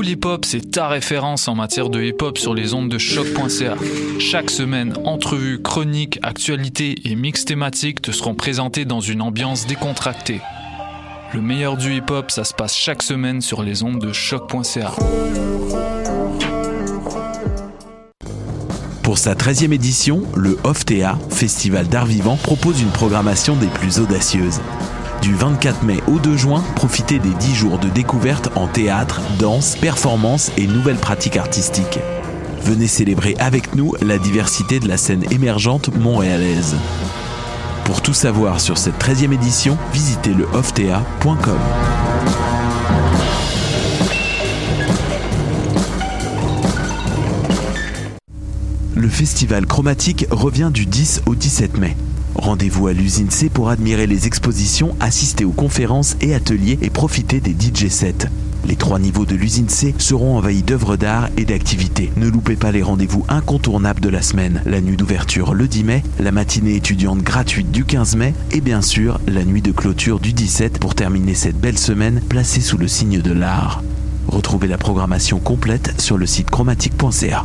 Pool Hip Hop, c'est ta référence en matière de hip hop sur les ondes de choc.ca. Chaque semaine, entrevues, chroniques, actualités et mix thématiques te seront présentés dans une ambiance décontractée. Le meilleur du hip hop, ça se passe chaque semaine sur les ondes de choc.ca. Pour sa 13e édition, le OFTEA, Festival d'art vivant, propose une programmation des plus audacieuses. Du 24 mai au 2 juin, profitez des 10 jours de découverte en théâtre, danse, performance et nouvelles pratiques artistiques. Venez célébrer avec nous la diversité de la scène émergente montréalaise. Pour tout savoir sur cette 13e édition, visitez le oftea.com. Le festival chromatique revient du 10 au 17 mai. Rendez-vous à l'usine C pour admirer les expositions, assister aux conférences et ateliers et profiter des DJ sets. Les trois niveaux de l'usine C seront envahis d'œuvres d'art et d'activités. Ne loupez pas les rendez-vous incontournables de la semaine. La nuit d'ouverture le 10 mai, la matinée étudiante gratuite du 15 mai et bien sûr la nuit de clôture du 17 pour terminer cette belle semaine placée sous le signe de l'art. Retrouvez la programmation complète sur le site chromatique.ca.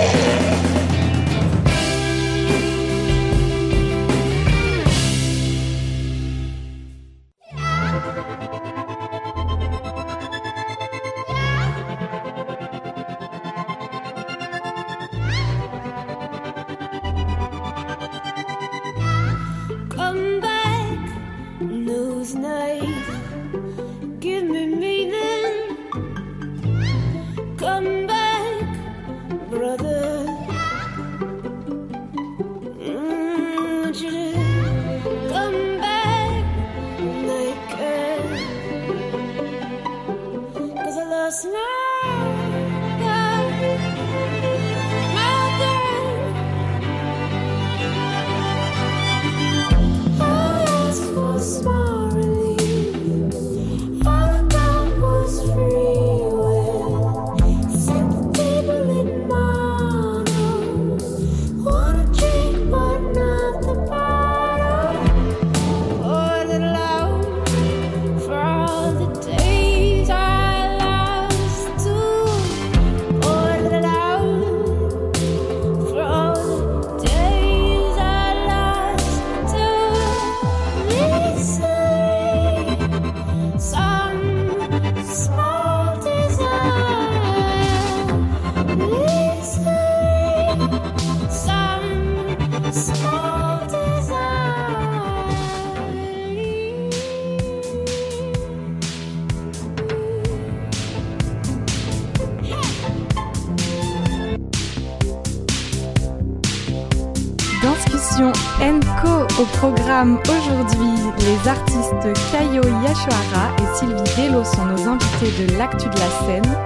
Au programme aujourd'hui. Les artistes Kayo Yashohara et Sylvie Dello sont nos invités de l'actu de la scène.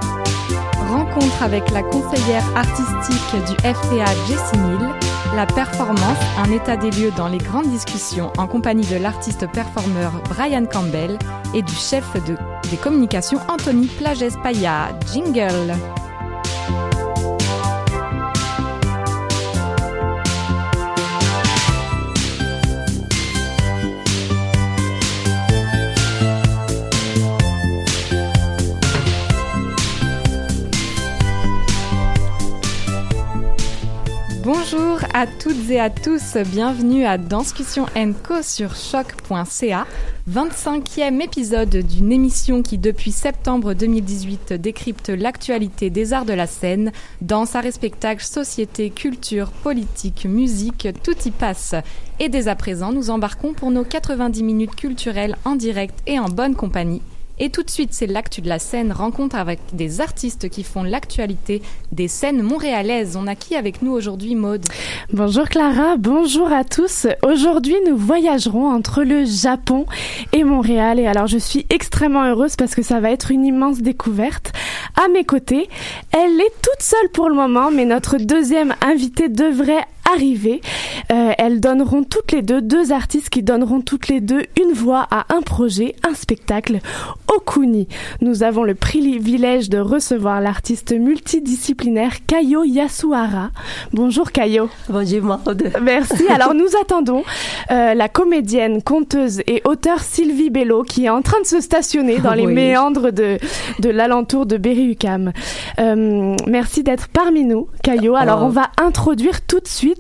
Rencontre avec la conseillère artistique du FTA Jessimil. La performance, un état des lieux dans les grandes discussions en compagnie de l'artiste performeur Brian Campbell et du chef de, des communications Anthony Plages Paya. Jingle! À tous, bienvenue à Danscussion Co sur choc.ca, 25e épisode d'une émission qui depuis septembre 2018 décrypte l'actualité des arts de la scène, danse, art et spectacle, société, culture, politique, musique, tout y passe. Et dès à présent, nous embarquons pour nos 90 minutes culturelles en direct et en bonne compagnie. Et tout de suite, c'est l'actu de la scène, rencontre avec des artistes qui font l'actualité des scènes montréalaises. On a qui avec nous aujourd'hui, Maude? Bonjour Clara, bonjour à tous. Aujourd'hui, nous voyagerons entre le Japon et Montréal. Et alors, je suis extrêmement heureuse parce que ça va être une immense découverte. À mes côtés, elle est toute seule pour le moment, mais notre deuxième invitée devrait arriver. Euh, elles donneront toutes les deux, deux artistes qui donneront toutes les deux une voix à un projet, un spectacle, Okuni. Nous avons le privilège de recevoir l'artiste multidisciplinaire Kayo Yasuhara. Bonjour Kayo. Bonjour Maude. Merci. Alors nous attendons euh, la comédienne, conteuse et auteure Sylvie Bello qui est en train de se stationner dans les Oui. méandres de, de l'alentour de Berry-UQAM. Euh, merci d'être parmi nous, Kayo. Alors Oh. on va introduire tout de suite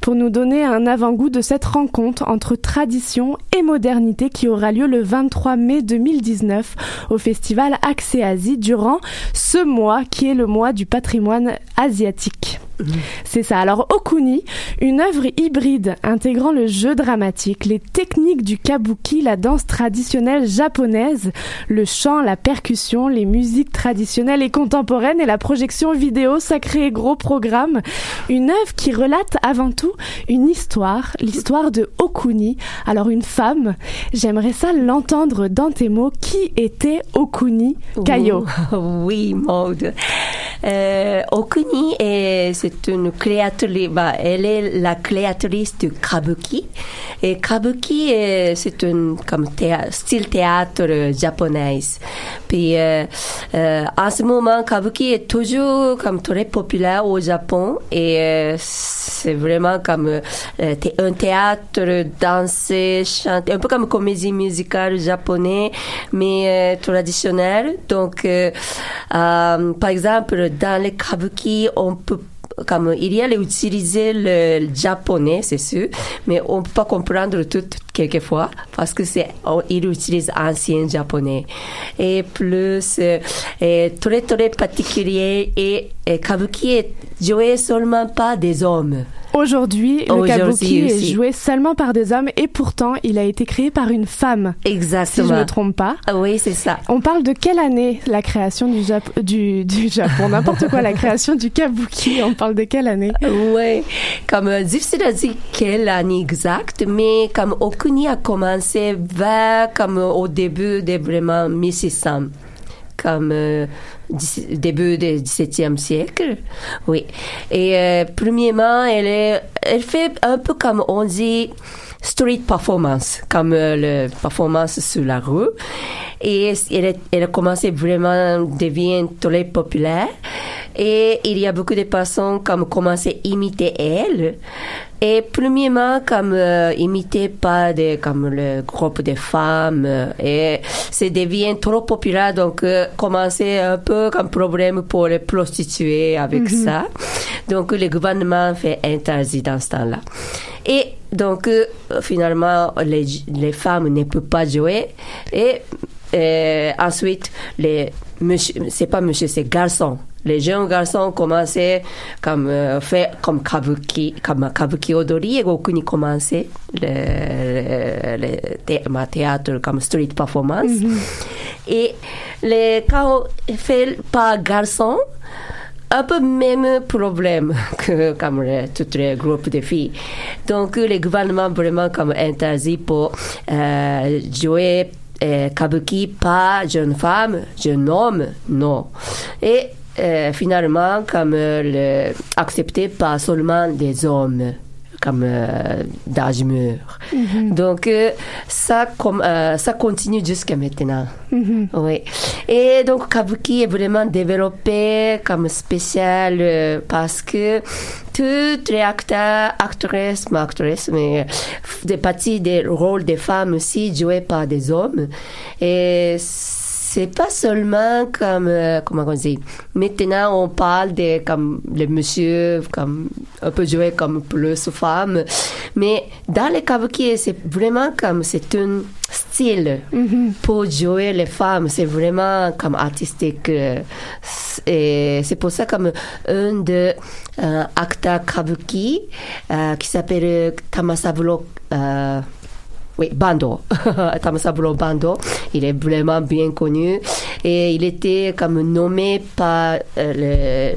pour nous donner un avant-goût de cette rencontre entre tradition et modernité qui aura lieu le 23 mai 2019 au festival Accès Asie durant ce mois qui est le mois du patrimoine asiatique. C'est ça. Alors Okuni, une œuvre hybride intégrant le jeu dramatique, les techniques du kabuki, la danse traditionnelle japonaise, le chant, la percussion, les musiques traditionnelles et contemporaines et la projection vidéo, sacré et gros programme. Une œuvre qui relate avant tout une histoire, l'histoire de Okuni. Alors une femme, j'aimerais ça l'entendre dans tes mots. Qui était Okuni? Kayo Oui, Maude. Euh, Okuni, est- c'est une créatrice, bah, elle est la créatrice du kabuki. Et kabuki, euh, c'est un comme style théâtre japonais. Puis, euh, euh, en ce moment, kabuki est toujours comme très populaire au Japon et c'est vraiment comme un théâtre dansé, chanté, un peu comme comédie musicale japonais, mais traditionnelle. Donc, par exemple, dans les kabuki, on peut comme il y a utilisé le japonais, c'est sûr, mais on peut pas comprendre tout quelquefois parce que c'est on- il utilise ancien japonais et plus euh, et très très particulier et, et kabuki est joué seulement par des hommes. Aujourd'hui, le Aujourd'hui kabuki est joué seulement par des hommes et pourtant il a été créé par une femme, si Exactement. je ne me trompe pas. Ah oui, c'est ça. On parle de quelle année la création du, Jap- du, du Japon? N'importe quoi, la création du kabuki, on parle de quelle année? Oui, comme euh, difficile à dire quelle année exacte, mais comme Okuni a commencé vers comme au début de vraiment 1600, comme euh, début du XVIIe siècle, oui. Et euh, premièrement, elle est, elle fait un peu comme on dit street performance, comme euh, le performance sur la rue. Et elle, elle a commencé vraiment devient très populaire. Et il y a beaucoup de personnes comme commencé à imiter elle. Et premièrement, comme euh, imité par des, comme le groupe de femmes. et c'est devient trop populaire, donc euh, commencer un peu comme problème pour les prostituées avec ça. Donc le gouvernement fait interdit dans ce temps-là. Et donc euh, finalement, les, les femmes ne peuvent pas jouer. Et euh, ensuite, les monsieur, c'est pas monsieur, c'est garçon. Les jeunes garçons commençaient comme euh, fait comme kabuki, comme kabuki odori et Gokuni commençait le, le, le thé- ma théâtre comme street performance. Et les, quand on fait par garçon, un peu même problème que comme le, tout les groupes de filles. Donc le gouvernement vraiment comme interdit pour euh, jouer euh, kabuki pas jeune femme, jeune homme, non. Et euh, finalement comme euh, le, accepté pas seulement des hommes comme euh, d'âge mûr. Donc euh, ça comme euh, ça continue jusqu'à maintenant. Oui. Et donc kabuki est vraiment développé comme spécial parce que toutes les acteurs, actrices, pas actrices, mais des parties des rôles des femmes aussi jouées par des hommes. Et c'est pas seulement comme euh, comment on dit. Maintenant, on parle de comme le monsieur comme un peu jouer comme plus femme, mais dans les kabuki, c'est vraiment comme c'est un style pour jouer les femmes. C'est vraiment comme artistique. euh, Et c'est pour ça comme un de euh, acteurs kabuki euh, qui s'appelle Tamasaburo. Euh, oui, Bando. Tamasaburo Bando. Il est vraiment bien connu. Et il était comme nommé par euh,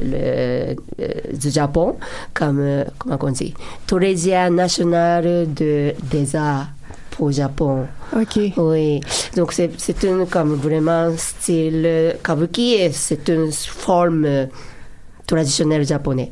le, le, euh, du Japon comme, euh, comment on dit, Trésor national de, des arts pour Japon. Ok. Oui, donc c'est c'est un comme vraiment style euh, kabuki et c'est une forme traditionnelle japonaise.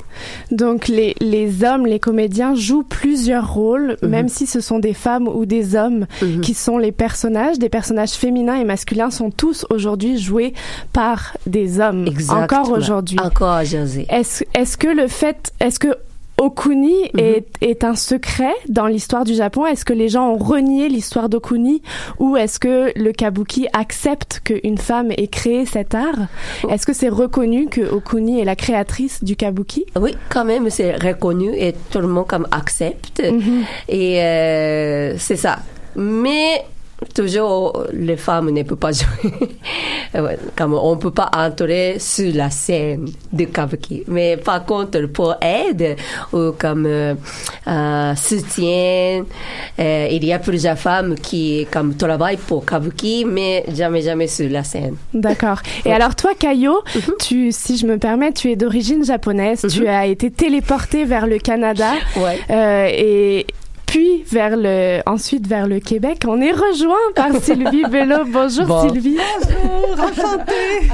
Donc les, les hommes, les comédiens jouent plusieurs rôles, Mhm. même si ce sont des femmes ou des hommes qui sont les personnages. Des personnages féminins et masculins sont tous aujourd'hui joués par des hommes. Exactement. Encore aujourd'hui. Encore aujourd'hui. Est-ce est-ce que le fait, est-ce que Okuni Mhm. est, est un secret dans l'histoire du Japon Est-ce que les gens ont renié l'histoire d'Okuni ou est-ce que le kabuki accepte qu'une femme ait créé cet art? Oh. Est-ce que c'est reconnu que Okuni est la créatrice du kabuki? Oui, quand même, c'est reconnu et tout le monde comme accepte. Mhm. Et euh, c'est ça. Mais toujours, les femmes ne peuvent pas jouer. Comme on peut pas entrer sur la scène de kabuki. Mais par contre, pour aide ou comme euh, euh, soutien, euh, il y a plusieurs femmes qui comme travaillent pour kabuki, mais jamais jamais sur la scène. D'accord. Et alors toi, Kayo, Mhm. tu, si je me permets, tu es d'origine japonaise. Tu as été téléporté vers le Canada Ouais. euh, et puis vers le, ensuite vers le Québec. On est rejoint par Sylvie Bello. Bonjour Bon. Sylvie. Bonjour, enchantée.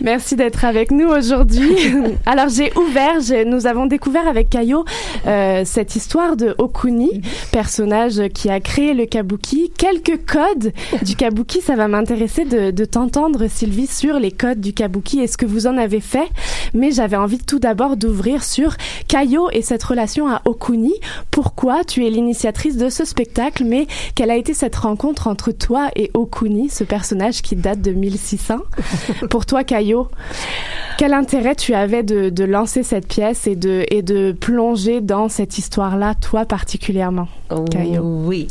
Merci d'être avec nous aujourd'hui. Alors j'ai ouvert, j'ai- nous avons découvert avec Kayo euh, cette histoire de Okuni, personnage qui a créé le kabuki. Quelques codes du kabuki, ça va m'intéresser de, de t'entendre Sylvie sur les codes du kabuki et ce que vous en avez fait. Mais j'avais envie tout d'abord d'ouvrir sur Kayo et cette relation à Okuni. Pourquoi tu es l'initiatrice de ce spectacle, mais quelle a été cette rencontre entre toi et Okuni, ce personnage qui date de 1600 Pour toi, Kayo, quel intérêt tu avais de, de lancer cette pièce et de, et de plonger dans cette histoire-là, toi particulièrement Caillou. Oui,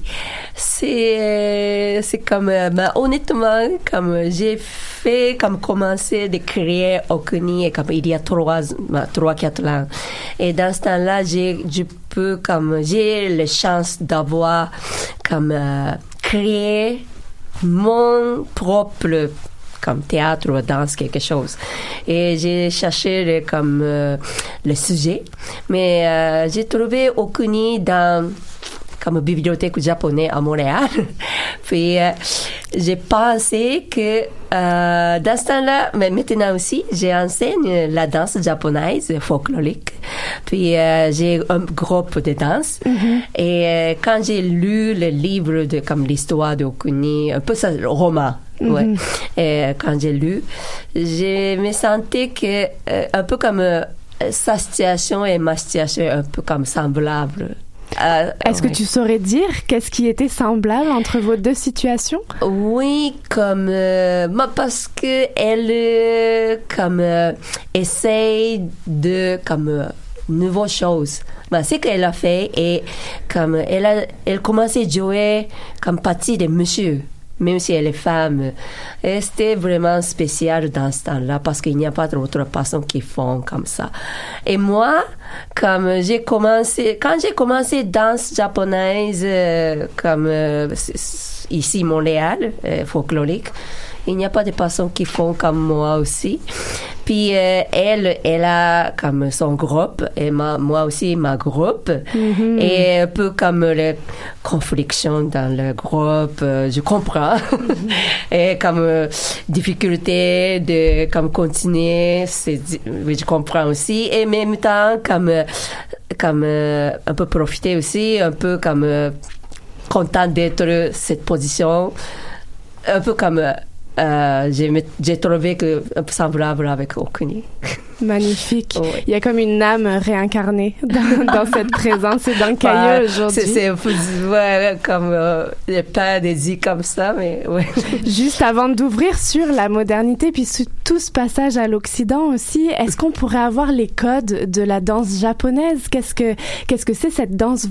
c'est c'est comme euh, ben, honnêtement comme j'ai fait comme commencer de créer Okuni et comme il y a trois ben, trois quatre ans et dans ce temps-là j'ai je peux comme j'ai la chance d'avoir comme euh, créé mon propre comme théâtre ou danse, quelque chose. Et j'ai cherché le, comme euh, le sujet, mais euh, j'ai trouvé Okuni dans comme bibliothèque japonaise à Montréal. Puis euh, j'ai pensé que euh, dans ce temps-là, mais maintenant aussi, j'enseigne la danse japonaise folklorique. Puis euh, j'ai un groupe de danse. Et euh, quand j'ai lu le livre de comme l'histoire d'Okuni, un peu ça, le roman. Ouais. Et euh, quand j'ai lu, je me sentais que euh, un peu comme sa situation et ma situation un peu comme semblable. Euh, Est-ce que tu saurais dire qu'est-ce qui était semblable entre vos deux situations? Oui, comme euh, parce que elle euh, comme euh, essaye de comme euh, nouvelles choses. Ben, c'est qu'elle a fait et comme elle a elle commençait à jouer comme partie de monsieur même si elle est femme. Et c'était vraiment spécial dans ce temps-là parce qu'il n'y a pas d'autres personnes qui font comme ça. Et moi, comme j'ai commencé, quand j'ai commencé danse japonaise, euh, comme euh, ici Montréal, euh, folklorique, il n'y a pas de personnes qui font comme moi aussi. Puis euh, elle, elle a comme son groupe et ma, moi aussi ma groupe. Et un peu comme les conflictions dans le groupe, euh, je comprends. Et comme euh, difficulté de comme continuer, c'est oui, je comprends aussi. Et même temps comme euh, comme euh, un peu profiter aussi, un peu comme content d'être cette position, un peu comme euh, j'ai trouvé que semblable avec Okuni. Magnifique. Oui. Il y a comme une âme réincarnée dans, dans cette présence et dans le caillou aujourd'hui. c'est ouais, comme euh, il n'y a pas des dit comme ça, mais ouais. Juste avant d'ouvrir sur la modernité, puis sur tout ce passage à l'Occident aussi, est-ce qu'on pourrait avoir les codes de la danse japonaise? Qu'est-ce que qu'est-ce que c'est cette danse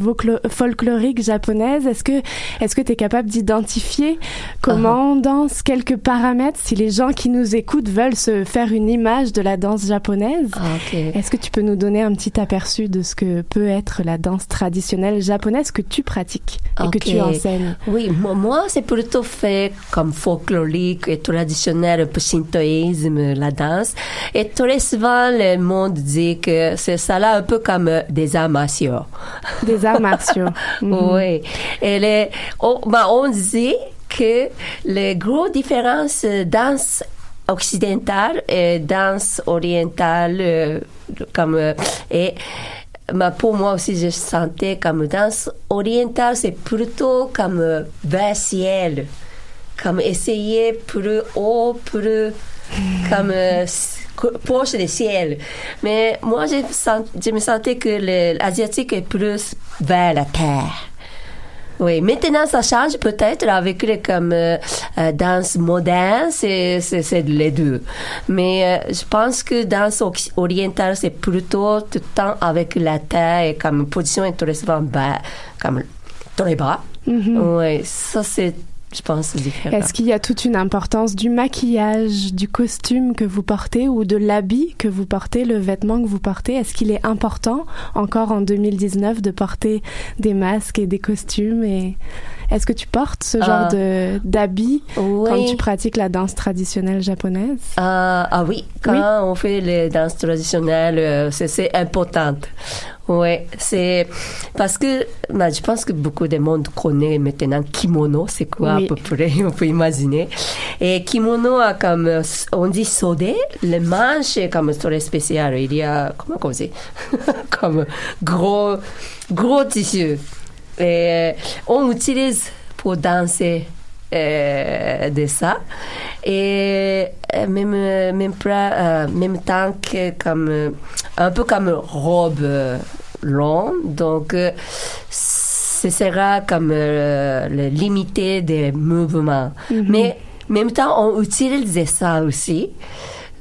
folklorique japonaise? Est-ce que est-ce que tu es capable d'identifier comment on danse? Quelques paramètres si les gens qui nous écoutent veulent se faire une image de la danse japonaise Ah. Est-ce que tu peux nous donner un petit aperçu de ce que peut être la danse traditionnelle japonaise que tu pratiques et que tu enseignes? Oui, mo- moi, c'est plutôt fait comme folklorique et traditionnel, un peu shintoïsme, la danse. Et très souvent, le monde dit que c'est ça là un peu comme euh, des arts martiaux. Des arts martiaux. Mhm. Oui. Et les, on, ben, on dit que les grosses différences euh, danse occidentale et danse orientale, euh, comme, euh, et, pour moi aussi, je sentais comme danse orientale, c'est plutôt comme euh, vers le ciel, comme essayer plus haut, plus comme proche du ciel. Mais moi, je, je me sentais que l'asiatique est plus vers la terre. Oui, maintenant ça change peut-être avec les comme euh, euh, danse moderne, c'est c'est c'est les deux. Mais euh, je pense que danse orientale c'est plutôt tout le temps avec la terre et comme position souvent bas, comme dans les bras. Oui, ça c'est je pense. Est-ce qu'il y a toute une importance du maquillage, du costume que vous portez ou de l'habit que vous portez, le vêtement que vous portez? Est-ce qu'il est important encore en 2019 de porter des masques et des costumes et est-ce que tu portes ce genre Euh, de d'habit Oui. quand tu pratiques la danse traditionnelle japonaise? Ah, ah oui, quand Oui. on fait les danses traditionnelles, euh, c'est, important. Oui, c'est parce que bah, je pense que beaucoup de monde connaît maintenant kimono, c'est quoi Oui. à peu près, on peut imaginer. Et kimono a comme, euh, on dit sodé, le manche est comme très spécial. Il y a, comment on dit, comme gros, gros tissu. Et on utilise pour danser euh, de ça. Et euh, même, euh, même, pra- euh, même temps que comme, euh, un peu comme robe euh, longue. Donc, euh, ce sera comme euh, le limité des mouvements. Mais en même temps, on utilise ça aussi.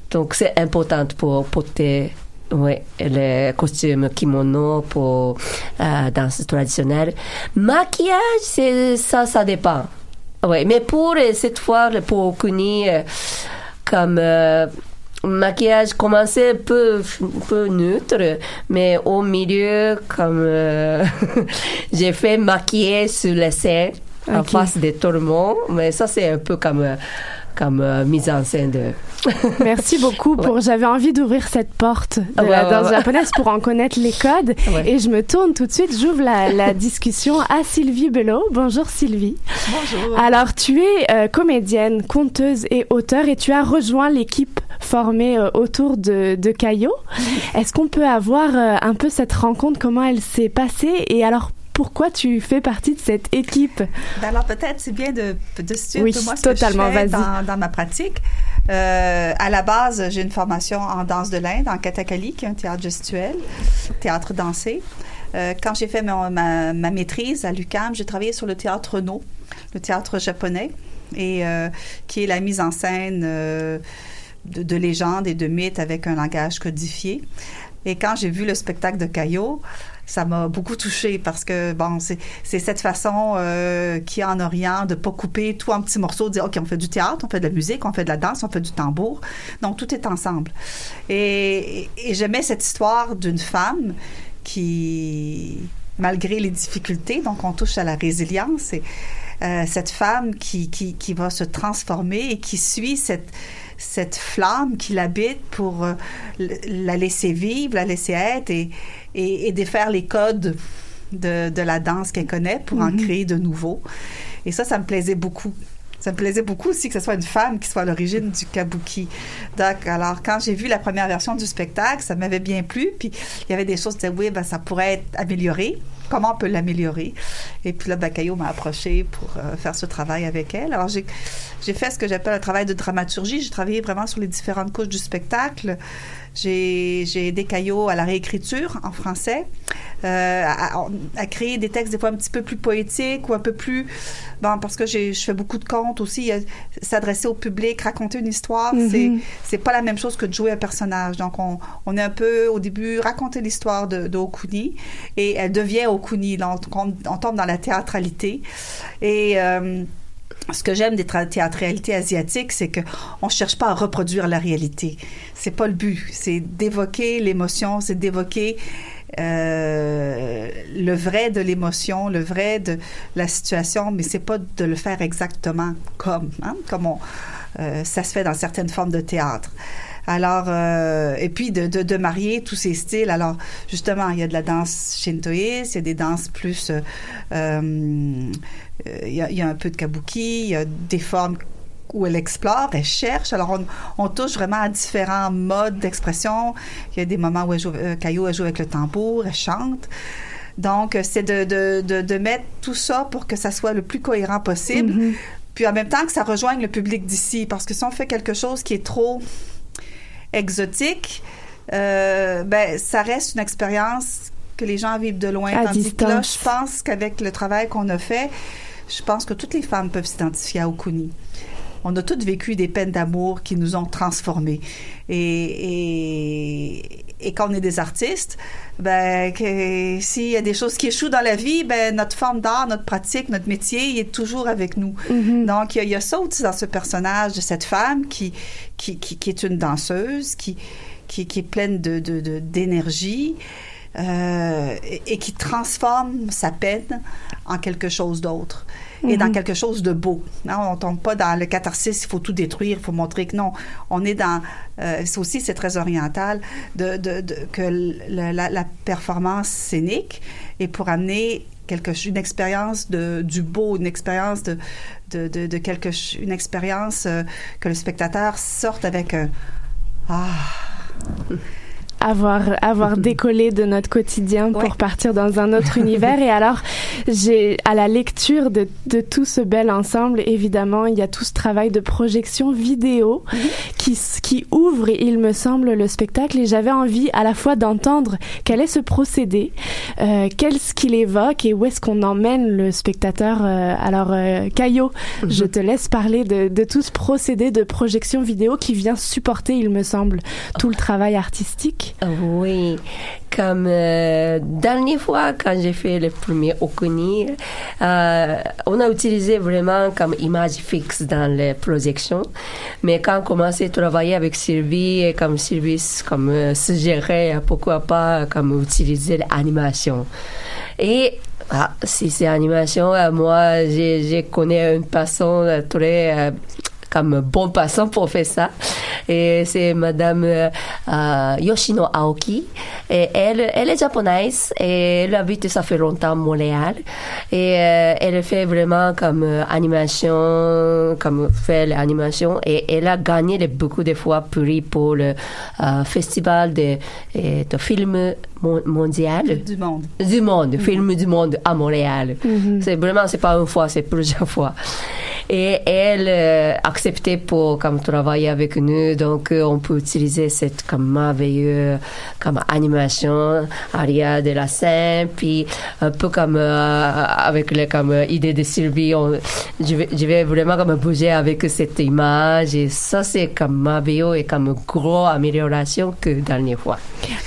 Donc, c'est important pour porter ouais, le costume kimono pour euh, danse traditionnelle. Maquillage, c'est, ça, ça dépend. Ouais, mais pour euh, cette fois, pour Kuni, euh, comme euh, maquillage commençait un peu, un peu neutre, mais au milieu, comme euh, j'ai fait maquiller sur la scène en face de tout le monde, mais ça c'est un peu comme comme euh, mise en scène de. Merci beaucoup pour. J'avais envie d'ouvrir cette porte de Ah ouais, la ouais, danse ouais. japonaise pour en connaître les codes. Ouais. Et je me tourne tout de suite. J'ouvre la, la discussion à Sylvie Bello. Bonjour Sylvie. Bonjour. Alors tu es euh, comédienne, conteuse et auteure et tu as rejoint l'équipe formée euh, autour de, de Caillot. Est-ce qu'on peut avoir euh, un peu cette rencontre, comment elle s'est passée? Et alors pourquoi tu fais partie de cette équipe? Ben alors peut-être c'est bien de, de situer Oui, moi ce totalement, que je fais dans, dans ma pratique. Euh, à la base, j'ai une formation en danse de l'Inde, en Kathakali, qui est un théâtre gestuel, théâtre dansé. Euh, quand j'ai fait mon- ma, ma maîtrise à l'UQAM, j'ai travaillé sur le théâtre Renault, le théâtre japonais, et euh, qui est la mise en scène de, de légendes et de mythes avec un langage codifié. Et quand j'ai vu le spectacle de Caillot, ça m'a beaucoup touchée parce que, bon, c'est cette façon euh, qui est en Orient de pas couper tout en petits morceaux, de dire, OK, on fait du théâtre, on fait de la musique, on fait de la danse, on fait du tambour. Donc, tout est ensemble. Et, j'aimais cette histoire d'une femme qui, malgré les difficultés, donc on touche à la résilience, et euh, cette femme qui, qui va se transformer et qui suit cette, cette flamme qui l'habite pour euh, la laisser vivre, la laisser être et, et, et défaire les codes de, de la danse qu'elle connaît pour en créer de nouveaux. Et ça, ça me plaisait beaucoup. Ça me plaisait beaucoup aussi que ce soit une femme qui soit à l'origine du kabuki. Donc, alors, quand j'ai vu la première version du spectacle, ça m'avait bien plu. Puis, il y avait des choses qui disaient, oui, ben, ça pourrait être amélioré. Comment on peut l'améliorer. Et puis là, ben, Caillot m'a approché pour euh, faire ce travail avec elle. Alors, j'ai, fait ce que j'appelle un travail de dramaturgie. J'ai travaillé vraiment sur les différentes couches du spectacle. J'ai, j'ai aidé Caillot à la réécriture en français, à, à- créer des textes des fois un petit peu plus poétiques ou un peu plus... Bon, parce que j'ai, je fais beaucoup de contes aussi. euh, S'adresser au public, raconter une histoire, Mhm. c'est, c'est pas la même chose que de jouer un personnage. Donc, on, on est un peu, au début, raconter l'histoire de, de Okuni et elle devient Okuni. Donc, on, on tombe dans la théâtralité. Et... euh, ce que j'aime des tra- théâtralités asiatiques, c'est que on cherche pas à reproduire la réalité. C'est pas le but. C'est d'évoquer l'émotion, c'est d'évoquer euh, le vrai de l'émotion, le vrai de la situation, mais c'est pas de le faire exactement comme, hein, comme euh, ça se fait dans certaines formes de théâtre. Alors, euh, et puis de, de, de marier tous ces styles. Alors, justement, il y a de la danse shintoïste, il y a des danses plus... il y a un peu de kabuki, il y a des formes où elle explore, elle cherche. Alors, on, on touche vraiment à différents modes d'expression. Il y a des moments où elle joue, euh, Caillou, elle joue avec le tambour, elle chante. Donc, euh, c'est de, de, de, de mettre tout ça pour que ça soit le plus cohérent possible. Puis en même temps que ça rejoigne le public d'ici. Parce que si on fait quelque chose qui est trop exotique, euh, ben, ça reste une expérience que les gens vivent de loin. À Tandis que là, distance. je pense qu'avec le travail qu'on a fait, je pense que toutes les femmes peuvent s'identifier à Okuni. On a toutes vécu des peines d'amour qui nous ont transformés. Et, et, et quand on est des artistes, ben, s'il y a des choses qui échouent dans la vie, ben, notre forme d'art, notre pratique, notre métier, il est toujours avec nous. Donc, il y, a, il y a ça aussi dans ce personnage de cette femme qui, qui, qui, qui est une danseuse, qui, qui, qui est pleine de, de, de- d'énergie. euh, et, et qui transforme sa peine en quelque chose d'autre et dans Mhm. quelque chose de beau. Non, on tombe pas dans le catharsis, il faut tout détruire, il faut montrer que non. On est dans, euh, c'est aussi c'est très oriental de, de, de- que le- la, la performance scénique est pour amener quelque une expérience de du beau, une expérience de de, de, quelque une expérience euh, que le spectateur sorte avec un ah avoir avoir décollé de notre quotidien pour partir dans un autre univers. Et alors j'ai à la lecture de, de tout ce bel ensemble évidemment il y a tout ce travail de projection vidéo qui qui ouvre il me semble le spectacle. Et j'avais envie à la fois d'entendre quel est ce procédé euh, qu'est-ce qu'il évoque et où est-ce qu'on emmène le spectateur. Euh, alors euh, Caillot je te laisse parler de, de tout ce procédé de projection vidéo qui vient supporter il me semble tout le travail artistique Oui, comme euh, dernière fois quand j'ai fait le premier Okuni, euh, on a utilisé vraiment comme image fixe dans les projections. Mais quand on commençait à travailler avec Sylvie, comme Sylvie comme euh, suggérait, pourquoi pas comme utiliser l'animation. Et ah, si c'est animation, moi, j'ai j'ai connais une personne très comme bon passant pour faire ça. Et c'est Madame euh, euh, Yoshino Aoki. Et elle, elle est japonaise et elle habite, ça fait longtemps Montréal. Et euh, elle fait vraiment comme euh, animation, comme fait l'animation. Et elle a gagné beaucoup de fois prix pour le festival de, de films mon- mondial. du monde. Du monde, film du monde à Montréal. C'est vraiment, c'est pas une fois, c'est plusieurs fois. Et elle euh, acceptait pour comme travailler avec nous, donc euh, on peut utiliser cette comme merveilleuse comme animation, aria de la scène, puis un peu comme euh, avec les comme idée de Sylvie, on- je vais, je vais vraiment comme bouger avec cette image et ça c'est comme merveilleux et comme grosse amélioration que dernière fois.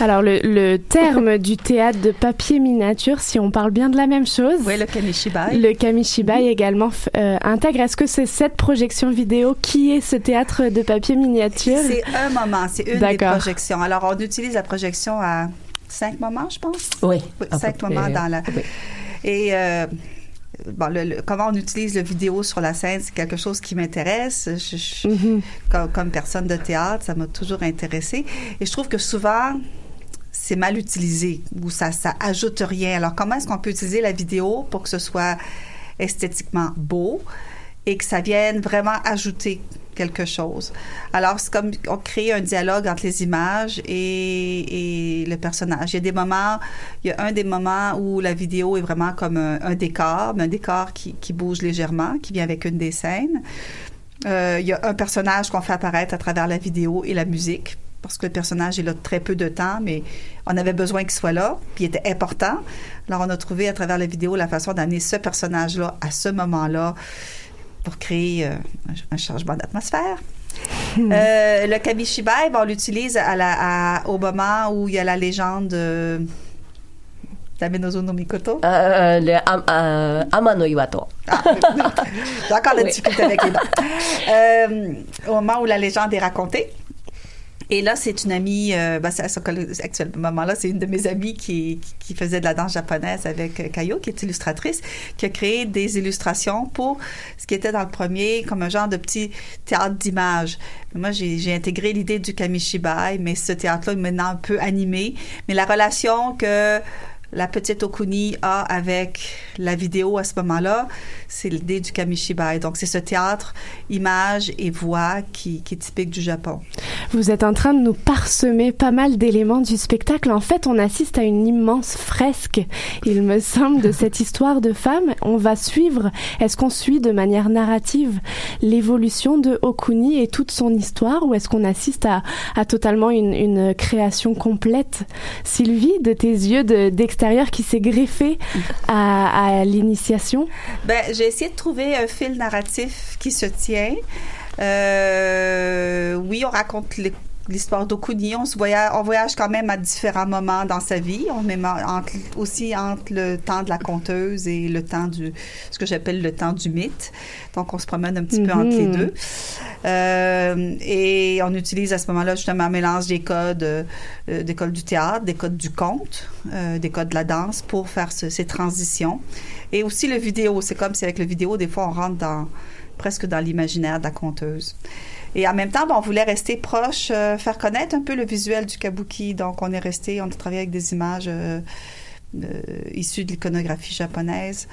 Alors le, le terme du théâtre de papier miniature, si on parle bien de la même chose, Oui, le kamishibai. le kamishibai également f- euh, intègre. Est-ce que c'est cette projection vidéo qui est ce théâtre de papier miniature? C'est un moment, c'est une des projections. Alors, on utilise la projection à cinq moments, je pense? Oui. Cinq moments dans la. oui. Et euh, bon, le- le- comment on utilise le vidéo sur la scène, c'est quelque chose qui m'intéresse. Je- je- Mhm. comme, comme personne de théâtre, ça m'a toujours intéressé. Et je trouve que souvent, c'est mal utilisé ou ça, ça ajoute rien. Alors, comment est-ce qu'on peut utiliser la vidéo pour que ce soit esthétiquement beau et que ça vienne vraiment ajouter quelque chose? Alors, c'est comme on crée un dialogue entre les images et, le personnage. Il y a des moments, il y a un des moments où la vidéo est vraiment comme un, décor, mais un décor qui, qui bouge légèrement, qui vient avec une des scènes. Euh, il y a un personnage qu'on fait apparaître à travers la vidéo et la musique, parce que le personnage est là très peu de temps, mais on avait besoin qu'il soit là, puis il était important. Alors, on a trouvé à travers la vidéo la façon d'amener ce personnage-là à ce moment-là pour créer euh, un, changement d'atmosphère. Euh, le kamishibai, ben, on l'utilise à la, à- au moment où il y a la légende de Tamenozo no Mikoto. Euh, le Am- euh, Amano Iwato. Ah, J'ai encore la Oui. difficulté avec les noms. Euh, au moment où la légende est racontée. Et là, c'est une amie, euh, ben, à ce moment-là, c'est une de mes amies qui, qui faisait de la danse japonaise avec euh, Kayo, qui est illustratrice, qui a créé des illustrations pour ce qui était dans le premier, comme un genre de petit théâtre d'images. Moi, j'ai intégré l'idée du kamishibai, mais ce théâtre-là est maintenant un peu animé. Mais la relation que la petite Okuni a avec la vidéo à ce moment-là, c'est l'idée du kamishibai. Donc, c'est ce théâtre, image et voix qui, qui est typique du Japon. Vous êtes en train de nous parsemer pas mal d'éléments du spectacle. En fait, on assiste à une immense fresque, il me semble, de cette histoire de femme. On va suivre, est-ce qu'on suit de manière narrative l'évolution de Okuni et toute son histoire ou est-ce qu'on assiste à, à totalement une, une création complète? Sylvie, de tes yeux de- qui s'est greffé à, à l'initiation? Ben, j'ai essayé de trouver un fil narratif qui se tient. Euh, oui, on raconte les- l'histoire d'Okuni. On, se voyage, on voyage quand même à différents moments dans sa vie. On est entre- aussi entre le temps de la conteuse et le temps du, ce que j'appelle le temps du mythe. Donc, on se promène un petit peu entre les Mhm. deux. Euh, et on utilise à ce moment-là justement un mélange des codes, euh, des codes du théâtre, des codes du conte, euh, des codes de la danse pour faire ce- ces transitions. Et aussi le vidéo. C'est comme si avec le vidéo, des fois, on rentre dans presque dans l'imaginaire de la conteuse. Et en même temps, on voulait rester proche, euh, faire connaître un peu le visuel du kabuki. Donc, on est resté, on a travaillé avec des images euh, euh, issues de l'iconographie japonaise.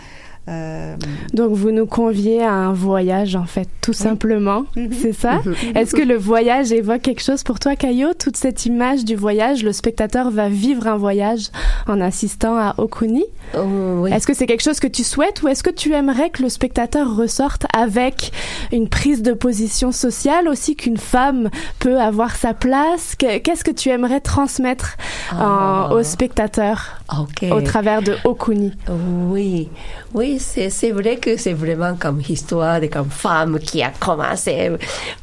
Euh, Donc vous nous conviez à un voyage en fait, tout simplement, Mhm. c'est ça? Est-ce que le voyage évoque quelque chose pour toi, Caillot? Toute cette image du voyage, le spectateur va vivre un voyage en assistant à Okuni? Oh, oui. Est-ce que c'est quelque chose que tu souhaites ou est-ce que tu aimerais que le spectateur ressorte avec une prise de position sociale aussi qu'une femme peut avoir sa place? Que- Qu'est-ce que tu aimerais transmettre en- Ah. au spectateur? Ok. au travers de Okuni Oui, oui, c'est, c'est vrai que c'est vraiment comme histoire de comme femme qui a commencé.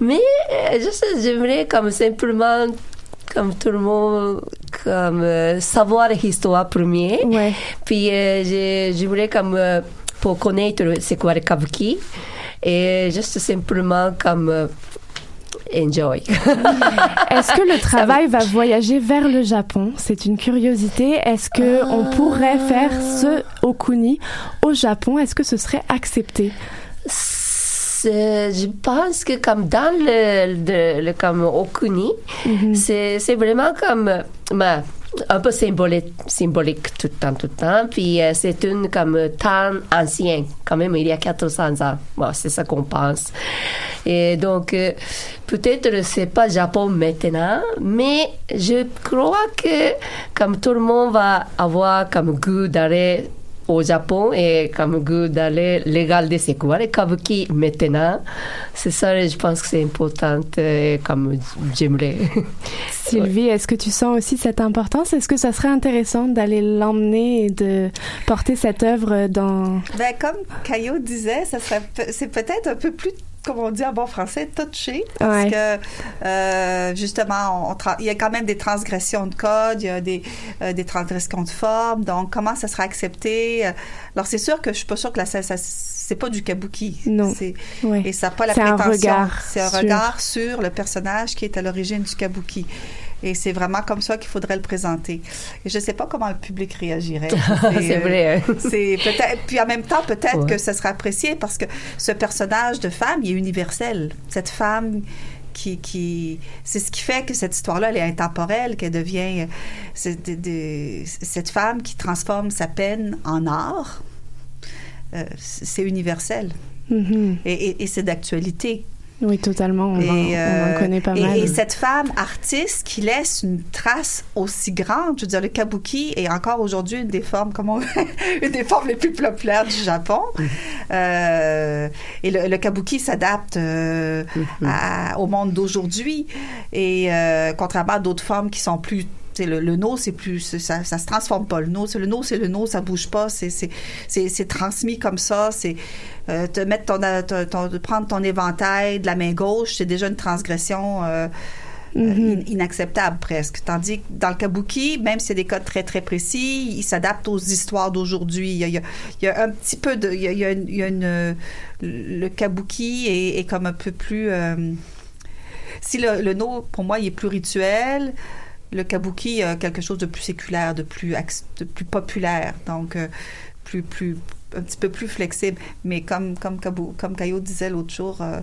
Mais euh, juste, j'aimerais comme simplement, comme tout le monde, comme euh, savoir l'histoire premier. Ouais. Puis euh, je, je voulais comme euh, pour connaître c'est quoi le kabuki et juste simplement comme euh, enjoy. Est-ce que le travail va voyager vers le Japon? C'est une curiosité. Est-ce que on pourrait faire ce Okuni au Japon? Est-ce que ce serait accepté? Je pense que comme dans le, le, le comme Okuni, c'est, c'est vraiment comme un peu symbolique, tout le temps, tout le temps. Puis euh, c'est une comme temps ancien, quand même il y a 400 ans. Bon, c'est ça qu'on pense. Et donc euh, peut-être c'est pas Japon maintenant, mais je crois que comme tout le monde va avoir comme goût d'aller au Japon et comme goût d'aller regarder c'est quoi le kabuki maintenant. C'est ça, je pense que c'est important euh, comme j'aimerais. Sylvie, est-ce que tu sens aussi cette importance? Est-ce que ça serait intéressant d'aller l'emmener et de porter cette œuvre dans Ben, comme Caillot disait, ça serait, c'est peut-être un peu plus, comme on dit en bon français, touché, parce Ouais. que euh, justement, on, il y a quand même des transgressions de code, il y a des, euh, des transgressions de forme, donc comment ça sera accepté euh, Alors c'est sûr que je suis pas sûre que la c'est pas du kabuki, Non. Ouais. et ça n'a pas la C'est un prétention. regard C'est un sur- regard sur le personnage qui est à l'origine du kabuki. Et c'est vraiment comme ça qu'il faudrait le présenter. Et je sais pas comment le public réagirait. C'est euh, vrai, hein. c'est peut-être puis en même temps peut-être Ouais. que ça sera apprécié parce que ce personnage de femme il est universel cette femme qui, qui c'est ce qui fait que cette histoire-là elle est intemporelle qu'elle devient euh, de- de- cette femme qui transforme sa peine en art euh, c'est universel et, et- et c'est d'actualité Oui, totalement. On, en, Et, on en euh, connaît pas et- mal. Et cette femme artiste qui laisse une trace aussi grande, je veux dire, le kabuki est encore aujourd'hui une des formes, comment, une des formes les plus populaires du Japon. Euh, et le, le kabuki s'adapte euh, à- au monde d'aujourd'hui. Et euh, contrairement à d'autres formes qui sont plus le, le no, c'est plus, ça, ça se transforme pas. Le no, c'est le no, c'est le no, ça bouge pas. C'est, c'est, c'est, c'est transmis comme ça. C'est euh, te mettre ton, ton, ton- prendre ton éventail de la main gauche, c'est déjà une transgression. euh, euh, in- inacceptable presque. Tandis que dans le kabuki, même s'il y a des codes très très précis, il s'adapte aux histoires d'aujourd'hui. Il y a, il y a- il y a un petit peu de, il y a, il y a une, euh, le kabuki est, est comme un peu plus. euh, si le, le no pour moi il est plus rituel, le kabuki a quelque chose de plus séculaire, de plus ax- de plus populaire, donc euh, plus plus un petit peu plus flexible. Mais comme comme Caillot disait l'autre jour euh,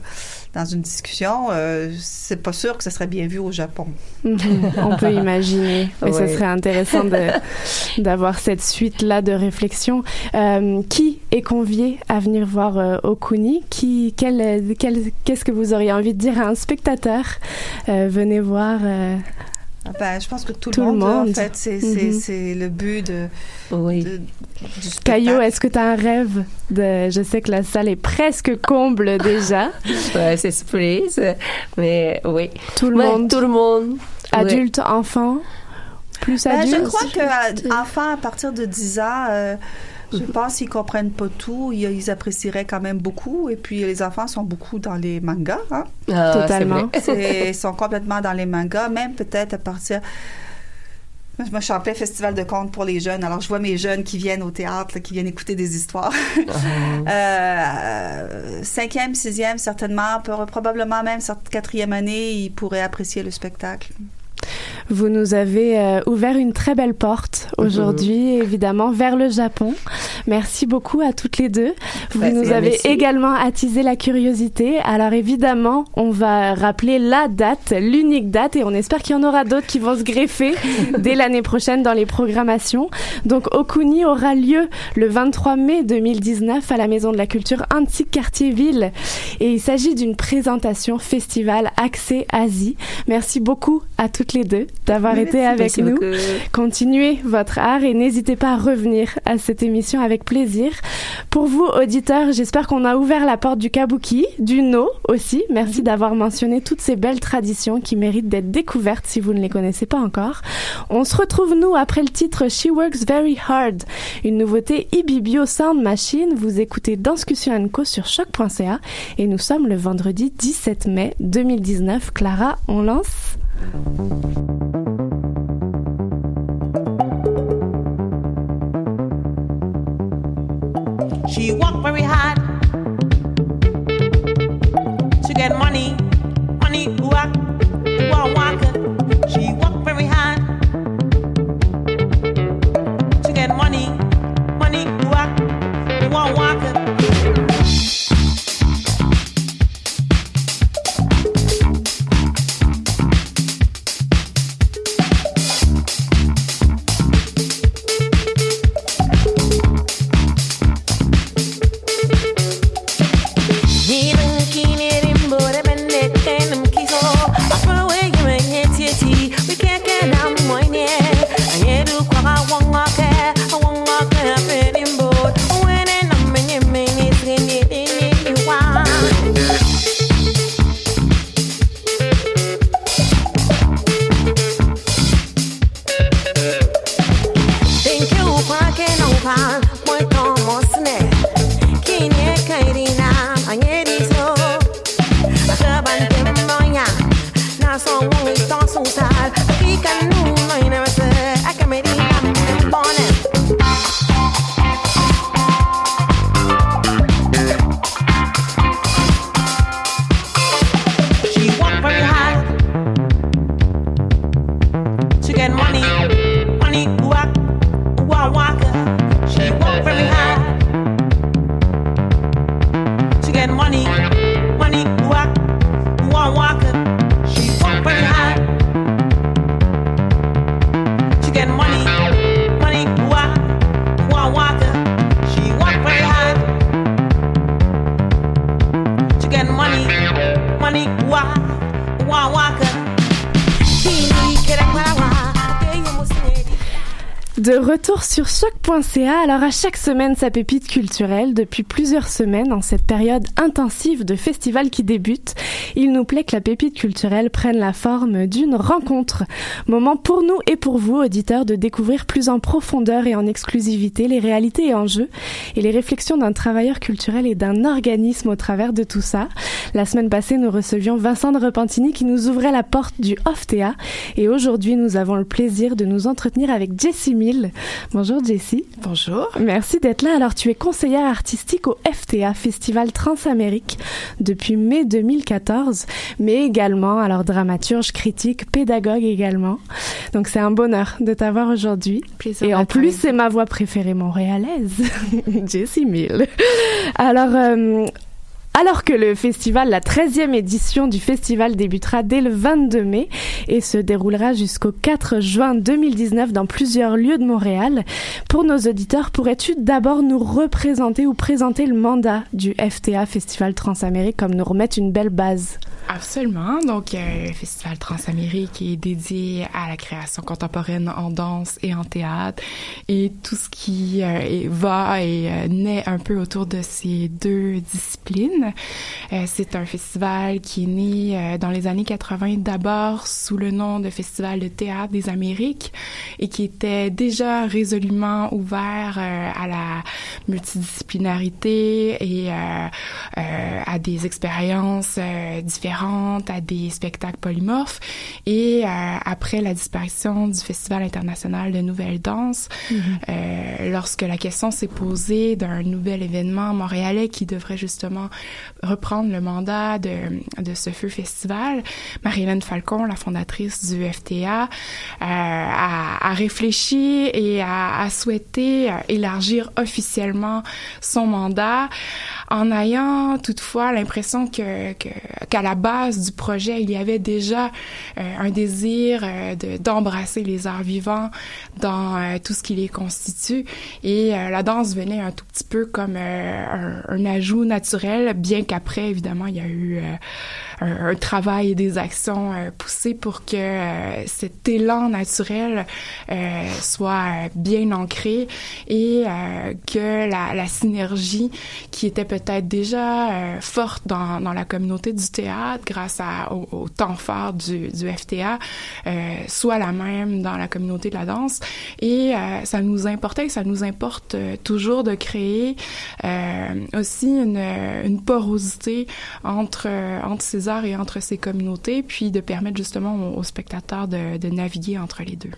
dans une discussion, euh, c'est pas sûr que ce serait bien vu au Japon. On peut imaginer. Mais ce serait intéressant d'avoir cette suite-là de réflexion. Euh, qui est convié à venir voir euh, Okuni? Qui, quel- quel- Qu'est-ce que vous auriez envie de dire à un spectateur? Euh, Venez voir. Ah Ben, je pense que tout, Tout le le monde, en fait, c'est c'est- Mhm. c'est le but de, Oui. de- Caillot, est-ce que tu as un rêve de... Je sais que la salle est presque comble déjà. Ouais, c'est surprise. Mais oui. Tout le Ouais, monde, Tout le monde. adulte, enfant, plus Ben, adulte? je crois que enfants à partir de 10 ans, euh, je pense qu'ils comprennent pas tout. Ils, ils apprécieraient quand même beaucoup. Et puis les enfants sont beaucoup dans les mangas. Hein? Ah, c'est Totalement. Ils sont complètement dans les mangas, même peut-être à partir. Moi, je suis en plein festival de contes pour les jeunes. Alors, je vois mes jeunes qui viennent au théâtre, là, qui viennent écouter des histoires. Euh, cinquième, sixième, certainement, probablement même cette quatrième année, ils pourraient apprécier le spectacle. Vous nous avez euh, ouvert une très belle porte aujourd'hui, évidemment, vers le Japon. Merci beaucoup à toutes les deux. Vous Ouais, nous avez merci. également attisé la curiosité. Alors évidemment, on va rappeler la date, l'unique date, et on espère qu'il y en aura d'autres qui vont se greffer dès l'année prochaine dans les programmations. Donc Okuni aura lieu le 23 mai 2019 à la Maison de la Culture Antique Quartier Ville. Et il s'agit d'une présentation festival Accès Asie. Merci beaucoup à toutes les deux d'avoir été avec Merci nous. beaucoup. Continuez votre art et n'hésitez pas à revenir à cette émission avec plaisir. Pour vous, auditeurs, j'espère qu'on a ouvert la porte du kabuki, du no aussi. Merci d'avoir mentionné toutes ces belles traditions qui méritent d'être découvertes si vous ne les connaissez pas encore. On se retrouve, nous, après le titre She Works Very Hard, une nouveauté Ibibio Sound Machine. Vous écoutez Danscussion Co sur choc.ca et nous sommes le vendredi 17 mai 2019. Clara, on lance She worked very hard to get money, money are who are working. She worked very hard to get money, money who are who are sur choc.ca, alors à chaque semaine sa pépite culturelle, depuis plusieurs semaines en cette période intensive de festival qui débute, il nous plaît que la pépite culturelle prenne la forme d'une rencontre. Moment pour nous et pour vous, auditeurs, de découvrir plus en profondeur et en exclusivité les réalités et enjeux et les réflexions d'un travailleur culturel et d'un organisme au travers de tout ça. La semaine passée, nous recevions Vincent de Repentini qui nous ouvrait la porte du OFTEA et aujourd'hui, nous avons le plaisir de nous entretenir avec Jessie Mill. Bonjour Jessie. Bonjour. Merci d'être là. Alors, tu es conseillère artistique au FTA, Festival Transamérique, depuis mai 2014, mais également, alors, dramaturge, critique, pédagogue également. Donc, c'est un bonheur de t'avoir aujourd'hui. Et en plus, c'est ma voix préférée montréalaise, Jessie Mill. Alors, euh, alors que le festival, la 13e édition du festival débutera dès le 22 mai et se déroulera jusqu'au 4 juin 2019 dans plusieurs lieux de Montréal, pour nos auditeurs, pourrais-tu d'abord nous représenter ou présenter le mandat du FTA Festival Transamérique comme nous remettre une belle base? Absolument. Donc, euh, le Festival Transamérique est dédié à la création contemporaine en danse et en théâtre et tout ce qui euh, va et euh, naît un peu autour de ces deux disciplines. Euh, c'est un festival qui est né euh, dans les années 80 d'abord sous le nom de Festival de théâtre des Amériques et qui était déjà résolument ouvert à la multidisciplinarité et à des expériences euh, différentes, à des spectacles polymorphes. Et euh, après la disparition du Festival international de nouvelle danse, euh, lorsque la question s'est posée d'un nouvel événement montréalais qui devrait justement reprendre le mandat de, de ce feu festival, Marie-Hélène Falcon, la fondatrice du FTA, euh, a, a réfléchi et a, a souhaité élargir officiellement son mandat en ayant toutefois l'impression que qu'à la base du projet il y avait déjà euh, un désir euh, de d'embrasser les arts vivants dans euh, tout ce qui les constitue. Et euh, la danse venait un tout petit peu comme euh, un, un ajout naturel bien qu'après évidemment il y a eu euh, un, un travail et des actions poussées pour que cet élan naturel soit bien ancré et que la, la synergie qui était déjà euh, forte dans, la communauté du théâtre grâce au, temps fort du, FTA euh, soit la même dans la communauté de la danse et ça nous importait ça nous importe euh, toujours de créer aussi une, porosité entre, ces arts et entre ces communautés, puis de permettre justement aux, spectateurs de naviguer entre les deux.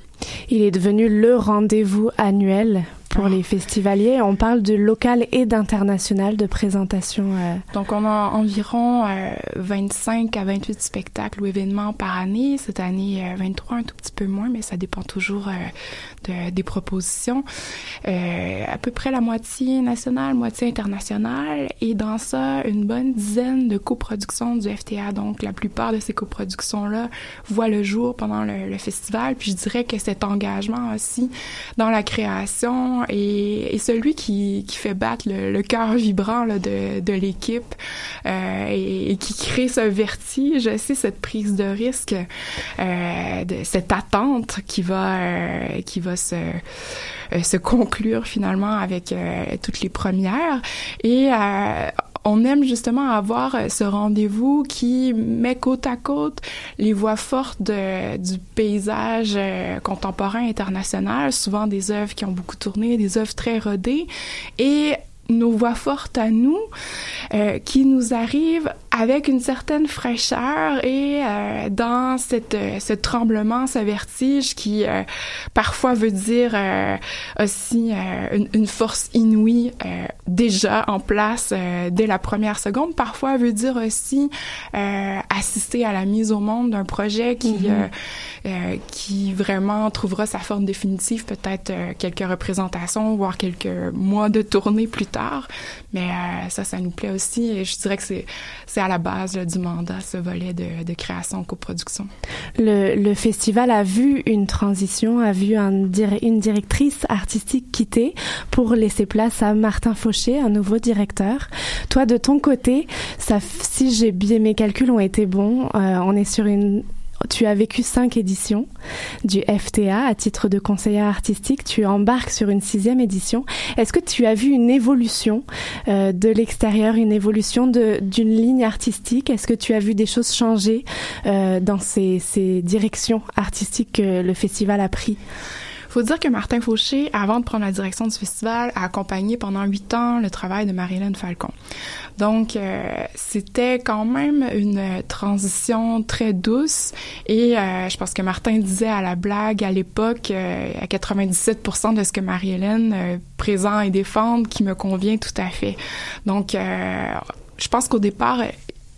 Il est devenu le rendez-vous annuel pour les festivaliers. On parle de local et d'international de présentation. euh, Donc, on a environ euh, 25 à 28 spectacles ou événements par année. Cette année, euh, 23, un tout petit peu moins, mais ça dépend toujours euh, de- des propositions. Euh, à peu près la moitié nationale, moitié internationale. Et dans ça, une bonne dizaine de coproductions du FTA. Donc, la plupart de ces coproductions-là voient le jour pendant le, le festival. Puis, je dirais que cet engagement aussi dans la création est, est celui qui, qui fait battre le, le cœur vibrant là, de, de l'équipe euh, et, et qui crée ce vertige, aussi cette prise de risque, euh, de cette attente qui va euh, qui va se euh, se conclure finalement avec euh, toutes les premières. Et euh, on aime justement avoir euh, ce rendez-vous qui met côte à côte les voix fortes du paysage euh, contemporain international, souvent des œuvres qui ont beaucoup tourné, des œuvres très rodées, et nos voix fortes à nous, euh, qui nous arrivent avec une certaine fraîcheur et euh, dans cette, euh, ce tremblement, ce vertige qui euh, parfois veut dire euh, aussi euh, une, une force inouïe euh, déjà en place euh, dès la première seconde, parfois veut dire aussi euh, assister à la mise au monde d'un projet qui euh, qui vraiment trouvera sa forme définitive peut-être euh, quelques représentations voire quelques mois de tournée plus tard. Mais euh, ça ça nous plaît aussi et je dirais que c'est c'est à la base du mandat ce volet de, création coproduction Le, festival a vu une transition, a vu une directrice artistique quitter pour laisser place à Martin Fauché, un nouveau directeur. Toi, de ton côté, si j'ai bien mes calculs ont été bons, euh, on est sur une tu as vécu cinq éditions du FTA à titre de conseillère artistique. Tu embarques sur une sixième édition. Est-ce que tu as vu une évolution euh, de l'extérieur, une évolution d'une ligne artistique? Est-ce que tu as vu des choses changer euh, dans ces, ces directions artistiques que le festival a pris? Faut dire que Martin Fauché, avant de prendre la direction du festival, a accompagné pendant huit ans le travail de Marie-Hélène Falcon. Donc, euh, c'était quand même une transition très douce. Et euh, je pense que Martin disait à la blague à l'époque, euh, à 97% de ce que Marie-Hélène présente et défend, qui me convient tout à fait. Donc, euh, je pense qu'au départ,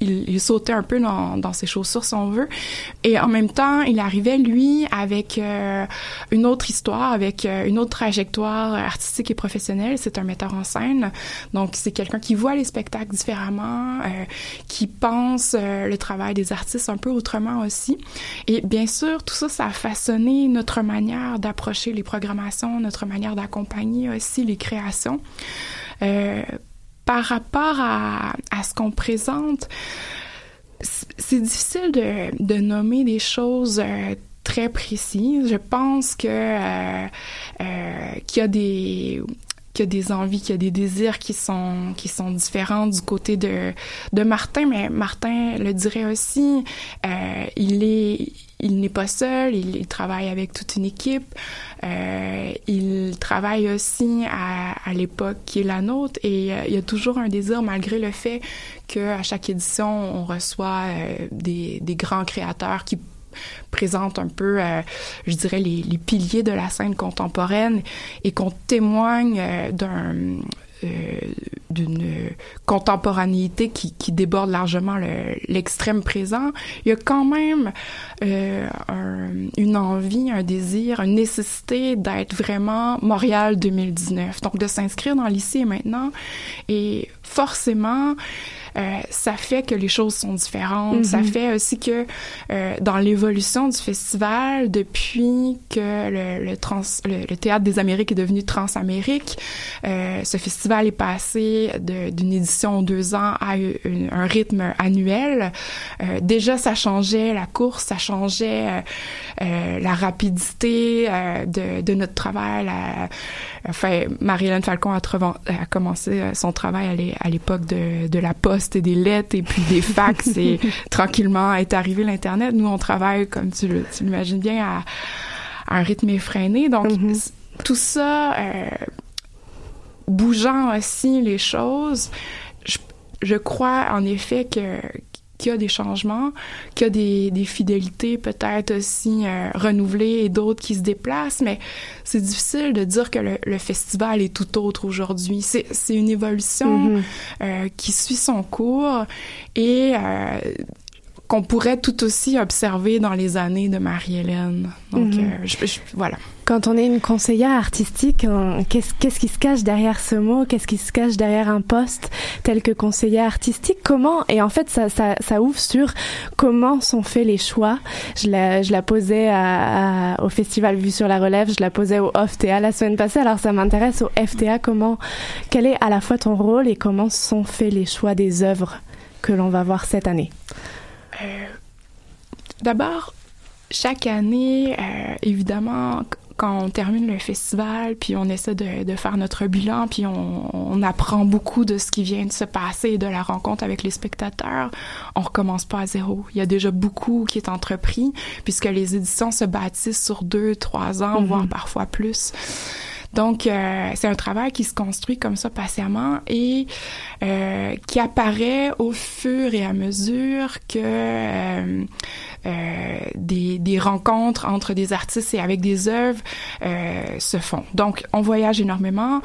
il, il sautait un peu dans, dans ses chaussures, si on veut. Et en même temps, il arrivait, lui, avec euh, une autre histoire, avec euh, une autre trajectoire artistique et professionnelle. C'est un metteur en scène. Donc, c'est quelqu'un qui voit les spectacles différemment, euh, qui pense euh, le travail des artistes un peu autrement aussi. Et bien sûr, tout ça, ça a façonné notre manière d'approcher les programmations, notre manière d'accompagner aussi les créations. Par rapport à, à ce qu'on présente, c'est difficile de, de nommer des choses euh, très précises. Je pense que euh, euh, qu'il y a des qu'il y a des envies, qu'il y a des désirs qui sont qui sont différents du côté de de Martin, mais Martin le dirait aussi. il est il n'est pas seul, il, il travaille avec toute une équipe. Euh, il travaille aussi à, à l'époque qui est la nôtre et euh, il y a toujours un désir malgré le fait que à chaque édition on reçoit euh, des, des grands créateurs qui présentent un peu, euh, je dirais, les, les piliers de la scène contemporaine et qu'on témoigne d'un d'une contemporanéité qui, qui déborde largement le- l'extrême présent, il y a quand même euh, un- une envie, un désir, une nécessité d'être vraiment Montréal 2019. Donc de s'inscrire dans l'ici et maintenant. Et forcément, euh, ça fait que les choses sont différentes. Mhm. Ça fait aussi que euh, dans l'évolution du festival, depuis que le, le, trans, le, le Théâtre des Amériques est devenu Transamérique, euh, ce festival est passé d'une édition en deux ans à un, un rythme annuel. Euh, déjà, ça changeait la course, ça changeait euh, euh, la rapidité euh, de, de notre travail. La, enfin, Marie-Hélène Falcon a, commencé euh, son travail à l'é- à l'époque de, de la poste et des lettres et puis des fax et tranquillement est arrivé l'Internet. Nous, on travaille, comme tu l'imagines bien, à, à un rythme effréné. Donc, c- tout ça, euh, bougeant aussi les choses, je, je crois en effet que qu'il y a des changements, qu'il y a des, des fidélités peut-être aussi euh, renouvelées et d'autres qui se déplacent, mais c'est difficile de dire que le, le festival est tout autre aujourd'hui. C'est c'est une évolution Mhm. euh, qui suit son cours et euh, qu'on pourrait tout aussi observer dans les années de Marie-Hélène. Donc, Mhm. euh, je- je- voilà. Quand on est une conseillère artistique, qu'est-ce qu'est-ce qui se cache derrière ce mot? Qu'est-ce qui se cache derrière un poste tel que conseillère artistique? Comment Et en fait, ça, ça, ça ouvre sur comment sont faits les choix. Je la, je la posais à, à- au festival Vue sur la Relève, je la posais au FTA la semaine passée. Alors ça m'intéresse au FTA. Comment Quel est à la fois ton rôle et comment sont faits les choix des œuvres que l'on va voir cette année? D'abord, chaque année, euh, évidemment, quand on termine le festival, puis on essaie de, de faire notre bilan, puis on, on apprend beaucoup de ce qui vient de se passer et de la rencontre avec les spectateurs, on recommence pas à zéro. Il y a déjà beaucoup qui est entrepris, puisque les éditions se bâtissent sur deux, trois ans, Mhm. voire parfois plus. Donc, euh, c'est un travail qui se construit comme ça patiemment et euh, qui apparaît au fur et à mesure que euh, des, des rencontres entre des artistes et avec des œuvres euh, se font. Donc, on voyage énormément.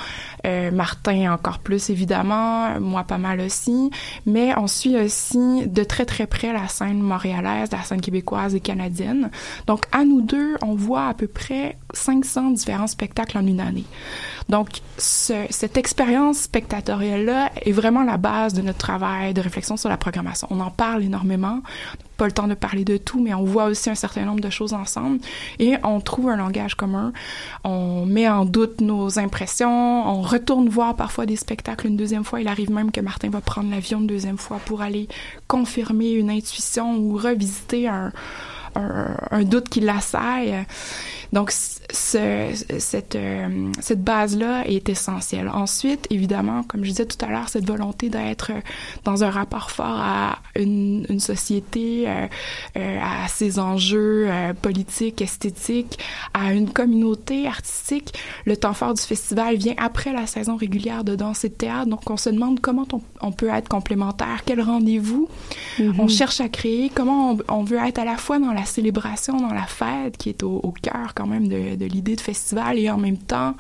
Euh, Martin encore plus, évidemment. Moi, pas mal aussi. Mais on suit aussi de très, très près la scène montréalaise, la scène québécoise et canadienne. Donc, à nous deux, on voit à peu près 500 différents spectacles en une année. Donc, ce- cette expérience spectatorielle-là est vraiment la base de notre travail de réflexion sur la programmation. On en parle énormément. Pas le temps de parler de tout, mais on voit aussi un certain nombre de choses ensemble et on trouve un langage commun. On met en doute nos impressions. On retourne voir parfois des spectacles une deuxième fois. Il arrive même que Martin va prendre l'avion une deuxième fois pour aller confirmer une intuition ou revisiter un, un, un doute qui l'assaille. Donc, ce, cette, euh, cette base-là est essentielle. Ensuite, évidemment, comme je disais tout à l'heure, cette volonté d'être dans un rapport fort à une, une société, euh, euh, à ses enjeux politiques, esthétiques, à une communauté artistique. Le temps fort du festival vient après la saison régulière de danse et de théâtre, donc on se demande comment on, on peut être complémentaire, quel rendez-vous Mhm. on cherche à créer, comment on, on veut être à la fois dans la célébration, dans la fête, qui est au, au cœur quand même de, l'idée de festival, et en même temps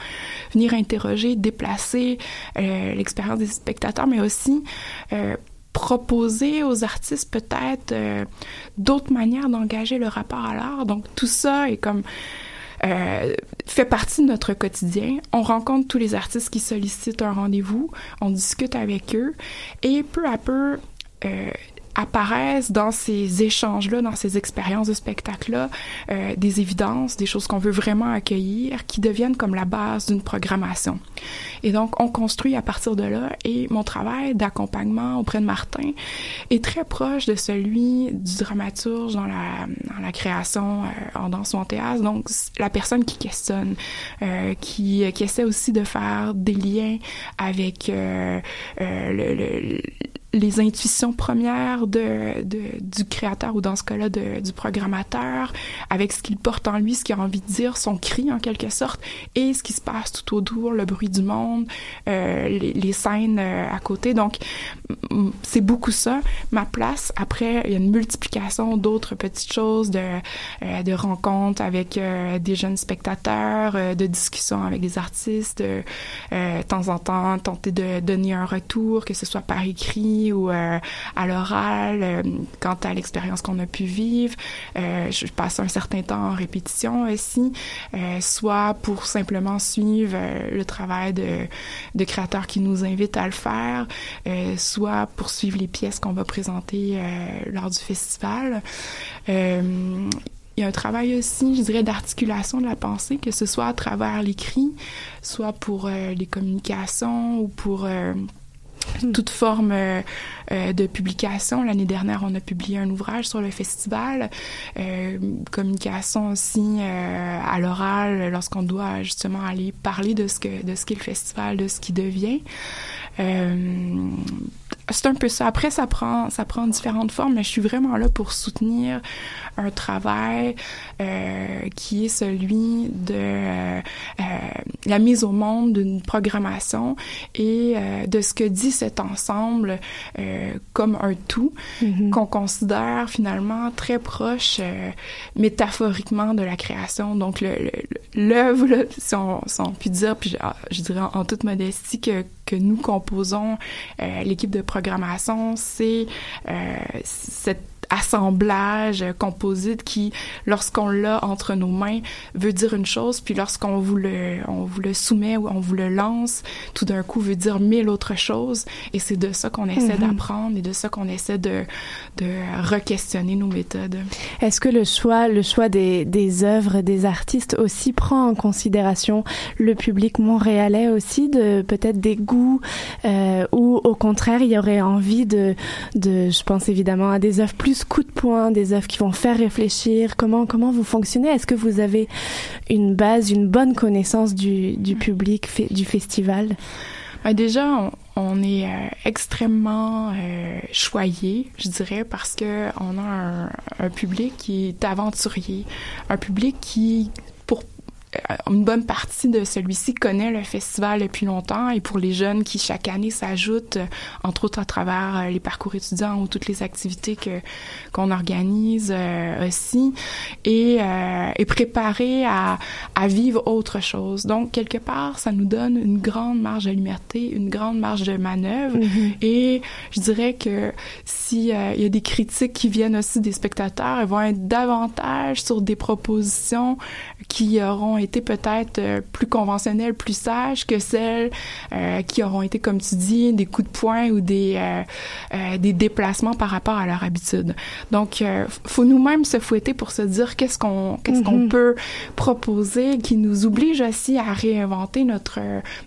venir interroger, déplacer euh, l'expérience des spectateurs, mais aussi euh, proposer aux artistes peut-être euh, d'autres manières d'engager le rapport à l'art. Donc tout ça est comme fait partie de notre quotidien. On rencontre tous les artistes qui sollicitent un rendez-vous, on discute avec eux et peu à peu euh, apparaissent dans ces échanges-là, dans ces expériences de spectacle-là, euh, des évidences, des choses qu'on veut vraiment accueillir, qui deviennent comme la base d'une programmation. Et donc, on construit à partir de là, et mon travail d'accompagnement auprès de Martin est très proche de celui du dramaturge dans la, dans la création euh, en danse ou en théâtre. Donc, la personne qui questionne, euh, qui, qui essaie aussi de faire des liens avec euh, euh, le- le- les intuitions premières de, de, du créateur ou dans ce cas-là du programmateur, avec ce qu'il porte en lui, ce qu'il a envie de dire, son cri en quelque sorte, et ce qui se passe tout autour, le bruit du monde, euh, les, les scènes euh, à côté. Donc, c'est beaucoup ça. Ma place, après, il y a une multiplication d'autres petites choses, de, euh, de rencontres avec euh, des jeunes spectateurs, euh, de discussions avec des artistes, euh, de temps en temps tenter de donner un retour, que ce soit par écrit ou euh, à l'oral, euh, quant à l'expérience qu'on a pu vivre. Euh, je passe un certain temps en répétition aussi, soit pour simplement suivre le travail de, de créateurs qui nous invitent à le faire, soit pour suivre les pièces qu'on va présenter lors du festival. Il y a un travail aussi, je dirais, d'articulation de la pensée, que ce soit à travers l'écrit, soit pour les communications ou pour toute forme euh, euh, de publication. L'année dernière, on a publié un ouvrage sur le festival, euh, communication aussi à l'oral, lorsqu'on doit justement aller parler de ce que de ce qu'est le festival, de ce qui devient. C'est un peu ça. Après, ça prend, ça prend différentes formes, mais je suis vraiment là pour soutenir un travail euh, qui est celui de euh, euh, la mise au monde d'une programmation et euh, de ce que dit cet ensemble comme un tout qu'on considère finalement très proche métaphoriquement de la création. Donc le- le- l'œuvre, si on, si on peut dire, puis je, ah, je dirais en, en toute modestie que que nous composons euh, l'équipe de programmation, c'est euh, cet assemblage euh, composite qui, lorsqu'on l'a entre nos mains, veut dire une chose, puis lorsqu'on vous le, on vous le soumet ou on vous le lance, tout d'un coup veut dire mille autres choses. Et c'est de ça qu'on essaie Mhm. d'apprendre et de ça qu'on essaie de, de re-questionner nos méthodes. Est-ce que le choix, le choix des, des œuvres des artistes aussi prend en considération le public montréalais aussi, de peut-être des goûts, euh, ou au contraire il y aurait envie de, de, je pense évidemment à des œuvres plus coup de poing, des œuvres qui vont faire réfléchir. Comment comment vous fonctionnez? Est-ce que vous avez une base, une bonne connaissance du, du public fe- du festival? Ben déjà, on, on est euh, extrêmement euh, choyé, je dirais, parce que on a un, un public qui est aventurier, un public qui, une bonne partie de celui-ci connaît le festival depuis longtemps. Et pour les jeunes qui chaque année s'ajoutent, euh, entre autres à travers euh, les parcours étudiants ou toutes les activités que qu'on organise euh, aussi, et, euh, et préparés à, à vivre autre chose. Donc quelque part, ça nous donne une grande marge de liberté, une grande marge de manœuvre, et je dirais que si euh, il y a des critiques qui viennent aussi des spectateurs, elles vont être davantage sur des propositions qui auront été peut-être euh, plus conventionnelles, plus sages que celles euh, qui auront été, comme tu dis, des coups de poing ou des, euh, des déplacements par rapport à leur habitude. Donc, euh, faut nous-mêmes se fouetter pour se dire qu'est-ce qu'on qu'est-ce qu'on Mhm. peut proposer qui nous oblige aussi à réinventer notre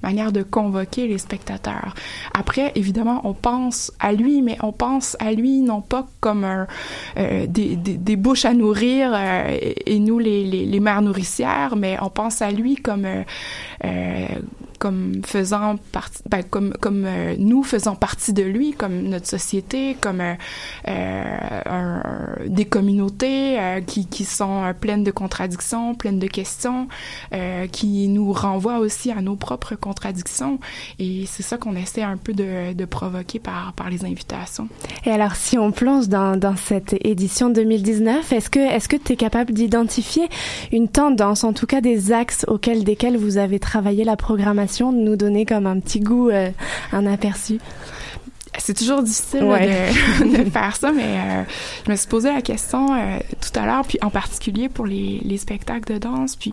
manière de convoquer les spectateurs. Après, évidemment, on pense à lui, mais on pense à lui non pas comme un, euh, des, des, des bouches à nourrir euh, et, et nous les, les, les mères nourricières, mais on pense à lui comme euh, euh, comme faisant partie, ben, comme comme euh, nous faisons partie de lui, comme notre société, comme euh, euh, un- des communautés euh, qui qui sont pleines de contradictions, pleines de questions, qui nous renvoient aussi à nos propres contradictions. Et c'est ça qu'on essaie un peu de, de provoquer par par les invitations. Et alors, si on plonge dans, dans cette édition 2019, est-ce que est-ce que tu es capable d'identifier une tendance, en tout cas des axes auxquels desquels vous avez travaillé la programmation, de nous donner comme un petit goût, euh, un aperçu C'est toujours difficile là, Ouais. de, de faire ça, mais euh, je me suis posé la question euh, tout à l'heure, puis en particulier pour les, les spectacles de danse, puis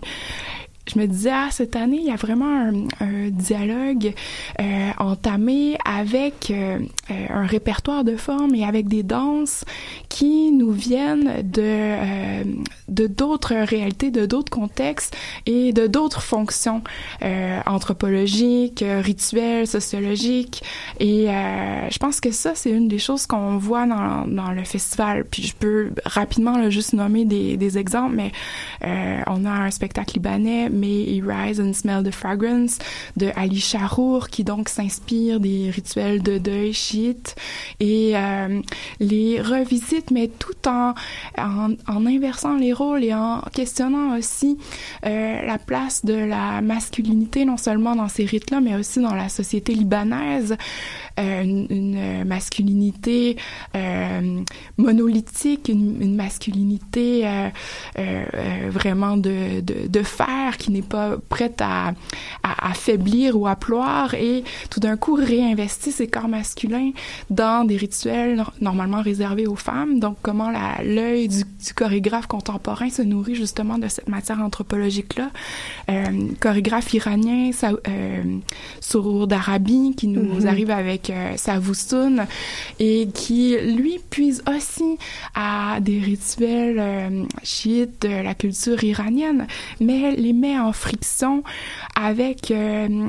je me disais, ah, cette année, il y a vraiment un, un dialogue euh, entamé avec euh, euh, un répertoire de formes et avec des danses qui nous viennent de euh, de d'autres réalités, de d'autres contextes et de d'autres fonctions euh, anthropologiques, rituelles, sociologiques. Et euh, je pense que ça, c'est une des choses qu'on voit dans, dans le festival. Puis je peux rapidement là, juste nommer des, des exemples, mais on a un spectacle libanais, May He Rise and Smell the Fragrance, de Ali Charour, qui donc s'inspire des rituels de deuil chiites et euh, les revisite, mais tout en, en, en inversant les rôles et en questionnant aussi euh, la place de la masculinité, non seulement dans ces rites-là, mais aussi dans la société libanaise. Euh, une, une masculinité euh, monolithique, une, une masculinité euh, euh, euh, vraiment de, de, de fer qui n'est pas prête à, à, à faiblir ou à ploir et tout d'un coup réinvestit ses corps masculins dans des rituels nor- normalement réservés aux femmes. Donc comment l'œil du, du chorégraphe contemporain se nourrit justement de cette matière anthropologique-là. Euh, chorégraphe iranien, euh, Sourour d'Arabie, qui nous Mhm. arrive avec euh, Savoustoun et qui, lui, puise aussi à des rituels euh, chiites de la culture iranienne, mais les met en friction avec euh,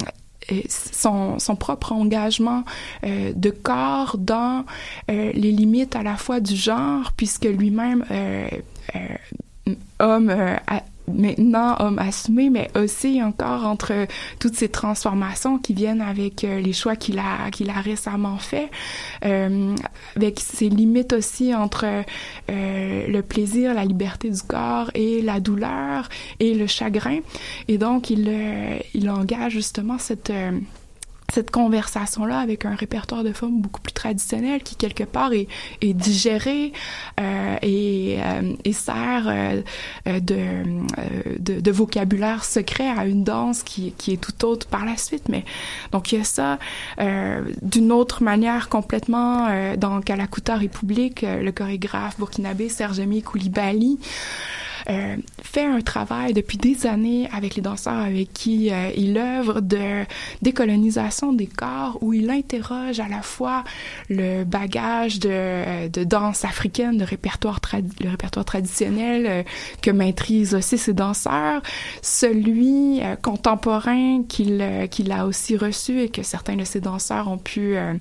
euh, son, son propre engagement de corps dans les limites à la fois du genre, puisque lui-même, euh, homme maintenant homme assumé, mais aussi encore entre toutes ces transformations qui viennent avec euh, les choix qu'il a qu'il a récemment fait, euh, avec ses limites aussi entre euh, le plaisir, la liberté du corps et la douleur et le chagrin. Et donc il il engage justement cette cette conversation-là avec un répertoire de formes beaucoup plus traditionnel qui, quelque part, est, est digéré euh, et, euh, et sert euh, euh, de, euh, de, de vocabulaire secret à une danse qui, qui est tout autre par la suite. Mais donc, il y a ça euh, d'une autre manière complètement dans Kalakuta République, le chorégraphe burkinabé Sergemi Koulibaly euh, fait un travail depuis des années avec les danseurs avec qui euh, il œuvre de décolonisation des corps où il interroge à la fois le bagage de, de danse africaine, de répertoire le répertoire traditionnel euh, que maîtrisent aussi ces danseurs, celui euh, contemporain qu'il euh, qu'il a aussi reçu et que certains de ces danseurs ont pu euh,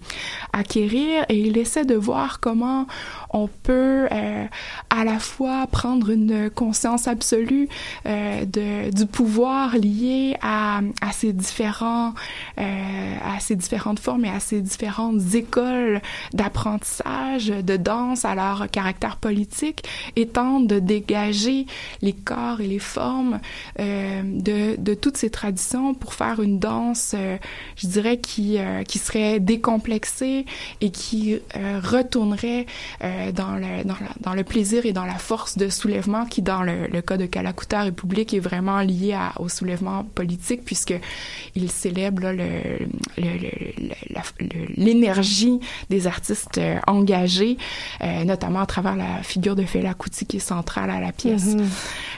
acquérir. Et il essaie de voir comment on peut euh, à la fois prendre une absolue euh, de, du pouvoir lié à, à ces différents euh, à ces différentes formes et à ces différentes écoles d'apprentissage de danse à leur caractère politique et tente de dégager les corps et les formes euh, de, de toutes ces traditions pour faire une danse je dirais qui qui serait décomplexée et qui retournerait dans le dans, la- dans le plaisir et dans la force de soulèvement qui dans le, le cas de Kalakuta République est vraiment lié à, au soulèvement politique puisque il célèbre là, le, l'énergie des artistes euh, engagés euh, notamment à travers la figure de Fela Kuti qui est centrale à la pièce Mhm.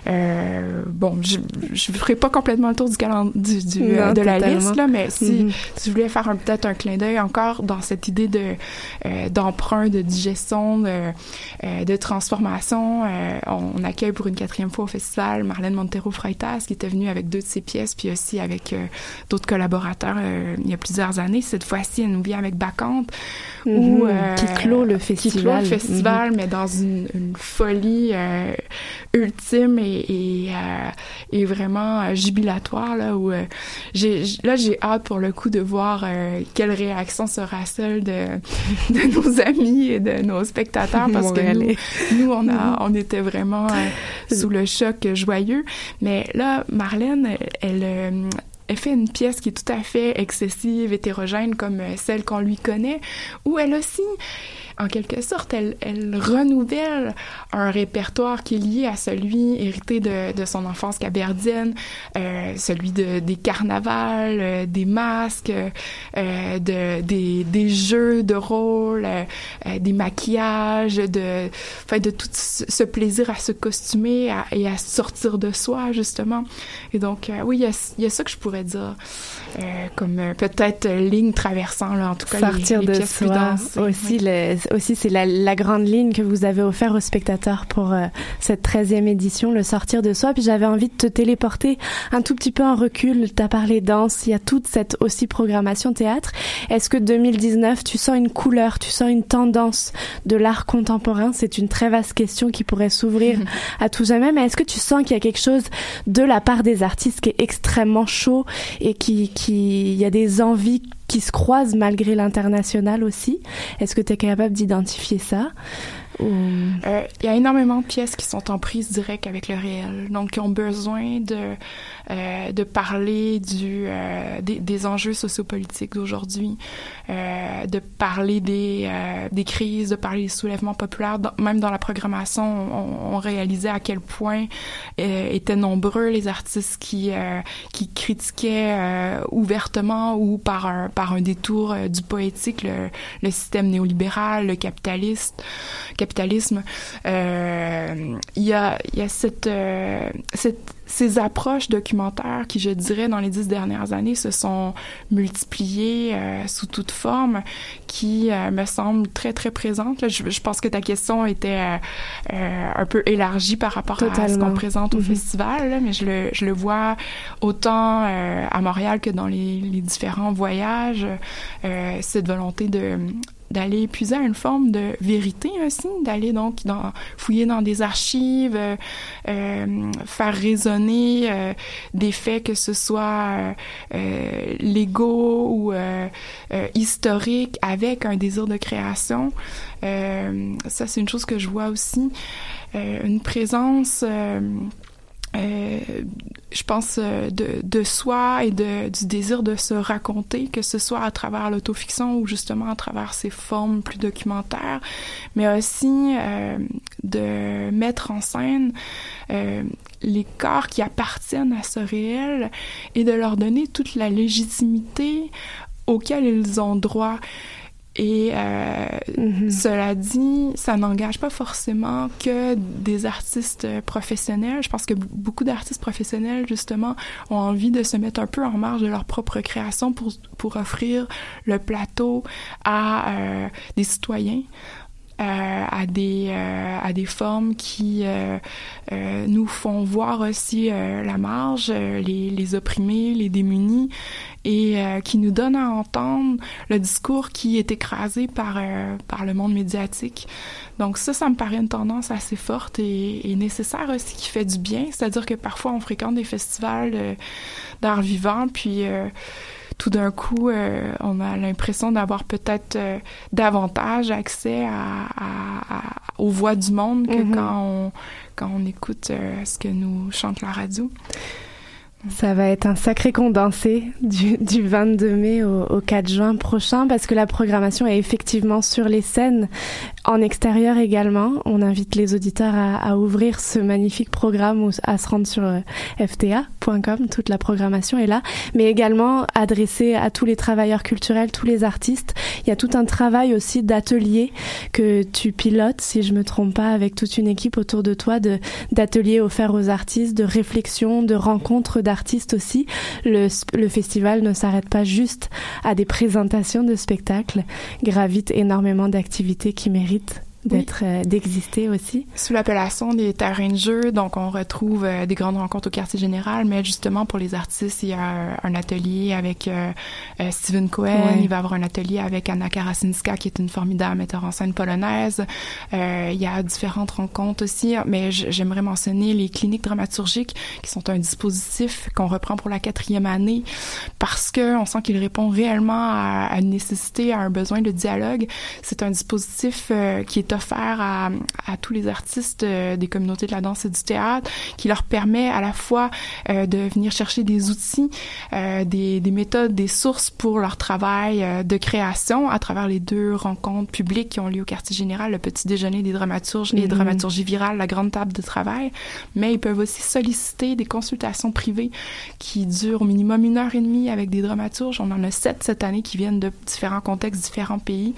Euh, bon, je je ferai pas complètement le tour du calendrier du, du, Non, de la liste là, mais si Mhm. si je voulais faire peut-être un clin d'œil encore dans cette idée de d'emprunt, de digestion, de, de transformation, on, on accueille pour une quatrième fois au festival Marlène Montero Freitas qui était venue avec deux de ses pièces, puis aussi avec euh, d'autres collaborateurs euh, il y a plusieurs années. Cette fois-ci, elle nous vient avec Bacchante, où, Mhm. euh, Qui clôt le qui clôt festival. le festival, mais dans une, une folie ultime et, et, et vraiment jubilatoire là où j'ai j- là j'ai hâte pour le coup de voir quelle réaction sera celle de, de nos amis et de nos spectateurs parce que nous, nous on a on était vraiment sous le choc joyeux. Mais là Marlène elle euh, elle fait une pièce qui est tout à fait excessive, hétérogène comme euh, celle qu'on lui connaît, où elle aussi, en quelque sorte, elle, elle renouvelle un répertoire qui est lié à celui hérité de, de son enfance caberdienne, euh, celui de, des carnavals, euh, des masques, euh, de, des, des jeux de rôle, euh, euh, des maquillages, de, enfin, de tout ce plaisir à se costumer à- et à sortir de soi, justement. Et donc, euh, oui, il y y a ça que je pourrais dire, euh, comme peut-être ligne traversant, là, en tout cas, sortir les, de pièces plus soi aussi le- aussi c'est la, la grande ligne que vous avez offert aux spectateurs pour euh, cette 13e édition le sortir de soi. Puis j'avais envie de te téléporter un tout petit peu en recul. Tu as parlé danse il y a toute cette aussi programmation théâtre. Est-ce que 2019 tu sens une couleur tu sens une tendance de l'art contemporain? C'est une très vaste question qui pourrait s'ouvrir à tout jamais mais est-ce que tu sens qu'il y a quelque chose de la part des artistes qui est extrêmement chaud et qui qui il y a des envies qui se croisent malgré l'international aussi. Est-ce que tu es capable d'identifier ça Euh, Il y a énormément de pièces qui sont en prise directe avec le réel, donc qui ont besoin de euh, de parler du euh, des, des enjeux sociopolitiques d'aujourd'hui, euh, de parler des euh, des crises, de parler des soulèvements populaires. Même dans la programmation, on, on réalisait à quel point euh, étaient nombreux les artistes qui qui critiquaient ouvertement ou par un par un détour du poétique le, le système néolibéral, le capitaliste capitalisme, il y a, il y a cette, euh, cette, ces approches documentaires qui, je dirais, dans les dix dernières années, se sont multipliées euh, sous toute forme, qui euh, me semblent très, très présentes. Là, je, je pense que ta question était euh, euh, un peu élargie par rapport à ce qu'on présente au Mhm. festival, là, mais je le, je le vois autant euh, à Montréal que dans les, les différents voyages, euh, cette volonté de d'aller puiser à une forme de vérité aussi, d'aller donc dans, fouiller dans des archives, euh, euh, faire résonner euh, des faits que ce soit euh, euh, légaux ou euh, historiques avec un désir de création. Ça, c'est une chose que je vois aussi. Une présence... euh, je pense euh, de, de soi et de, du désir de se raconter, que ce soit à travers l'autofiction ou justement à travers ces formes plus documentaires, mais aussi euh, de mettre en scène euh, les corps qui appartiennent à ce réel et de leur donner toute la légitimité auquel ils ont droit. Et euh, Mhm. cela dit, ça n'engage pas forcément que des artistes professionnels. Je pense que beaucoup d'artistes professionnels, justement, ont envie de se mettre un peu en marge de leur propre création pour, pour offrir le plateau à euh, des citoyens. Euh, à des euh, à des formes qui euh, nous font voir aussi la marge, les, les opprimés, les démunis, et euh, qui nous donnent à entendre le discours qui est écrasé par euh, par le monde médiatique. Donc ça, ça me paraît une tendance assez forte et, et nécessaire aussi qui fait du bien. C'est-à-dire que parfois on fréquente des festivals euh, d'art vivant, puis tout d'un coup, euh, on a l'impression d'avoir peut-être euh, davantage accès à, à- à- aux voix du monde que Mhm. quand on quand on écoute euh, ce que nous chante la radio. Ça va être un sacré condensé du, du 22 mai au, au 4 juin prochain parce que la programmation est effectivement sur les scènes en extérieur également. On invite les auditeurs à, ouvrir ce magnifique programme ou à se rendre sur euh, fta.com. Toute la programmation est là, mais également adressé à tous les travailleurs culturels, tous les artistes. Il y a tout un travail aussi d'atelier que tu pilotes, si je me trompe pas, avec toute une équipe autour de toi, d'ateliers offerts aux artistes, de réflexion, de rencontres d'artistes aussi. Le, le festival ne s'arrête pas juste à des présentations de spectacles, gravite énormément d'activités qui méritent It. D'être euh, d'exister aussi. Sous l'appellation des terrains de jeu, donc on retrouve euh, des grandes rencontres au quartier général, mais justement pour les artistes, il y a un, un atelier avec euh, euh, Steven Cohen, il va avoir un atelier avec Anna Karasinska, qui est une formidable metteur en scène polonaise. Il y a différentes rencontres aussi, mais j'aimerais mentionner les cliniques dramaturgiques, qui sont un dispositif qu'on reprend pour la quatrième année, parce que on sent qu'il répond réellement à, à une nécessité, à un besoin de dialogue. C'est un dispositif qui est offert à, à tous les artistes euh, des communautés de la danse et du théâtre, qui leur permet à la fois euh, de venir chercher des outils, euh, des, des méthodes, des sources pour leur travail de création à travers les deux rencontres publiques qui ont lieu au quartier général, le petit déjeuner des dramaturges et Mhm. dramaturgie virale, la grande table de travail. Mais ils peuvent aussi solliciter des consultations privées qui durent au minimum une heure et demie avec des dramaturges. On en a sept cette année qui viennent de différents contextes, différents pays.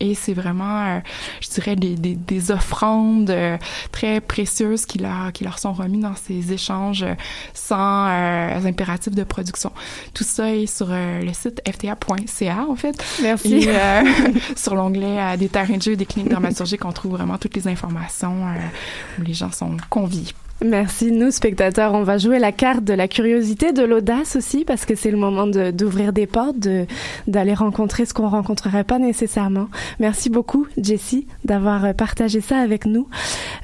Et c'est vraiment, euh, je dirais, des, des, des offrandes euh, très précieuses qui leur, qui leur sont remises dans ces échanges euh, sans euh, impératif de production. Tout ça est sur euh, le site fta.ca, en fait. Merci. Et, euh, sur l'onglet des terrains de jeu et des cliniques dramaturgiques, on trouve vraiment toutes les informations euh, où les gens sont conviés. Merci. Nous, spectateurs, on va jouer la carte de la curiosité, de l'audace aussi, parce que c'est le moment de- d'ouvrir des portes, de- d'aller rencontrer ce qu'on rencontrerait pas nécessairement. Merci beaucoup, Jessie, d'avoir partagé ça avec nous.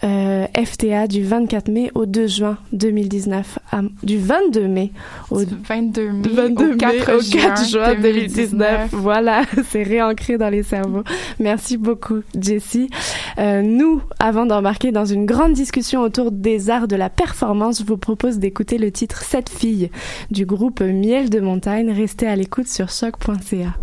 Euh, FTA du 24 mai au 2 juin 2019, à- du 22 mai au 22 mai 22 au 4 mai au 4 juin juin 2019. Voilà, c'est réancré dans les cerveaux. Merci beaucoup, Jessie. Euh, nous, avant d'embarquer dans une grande discussion autour des arts de la performance, je vous propose d'écouter le titre Cette fille du groupe Miel de Montagne. Restez à l'écoute sur choc.ca.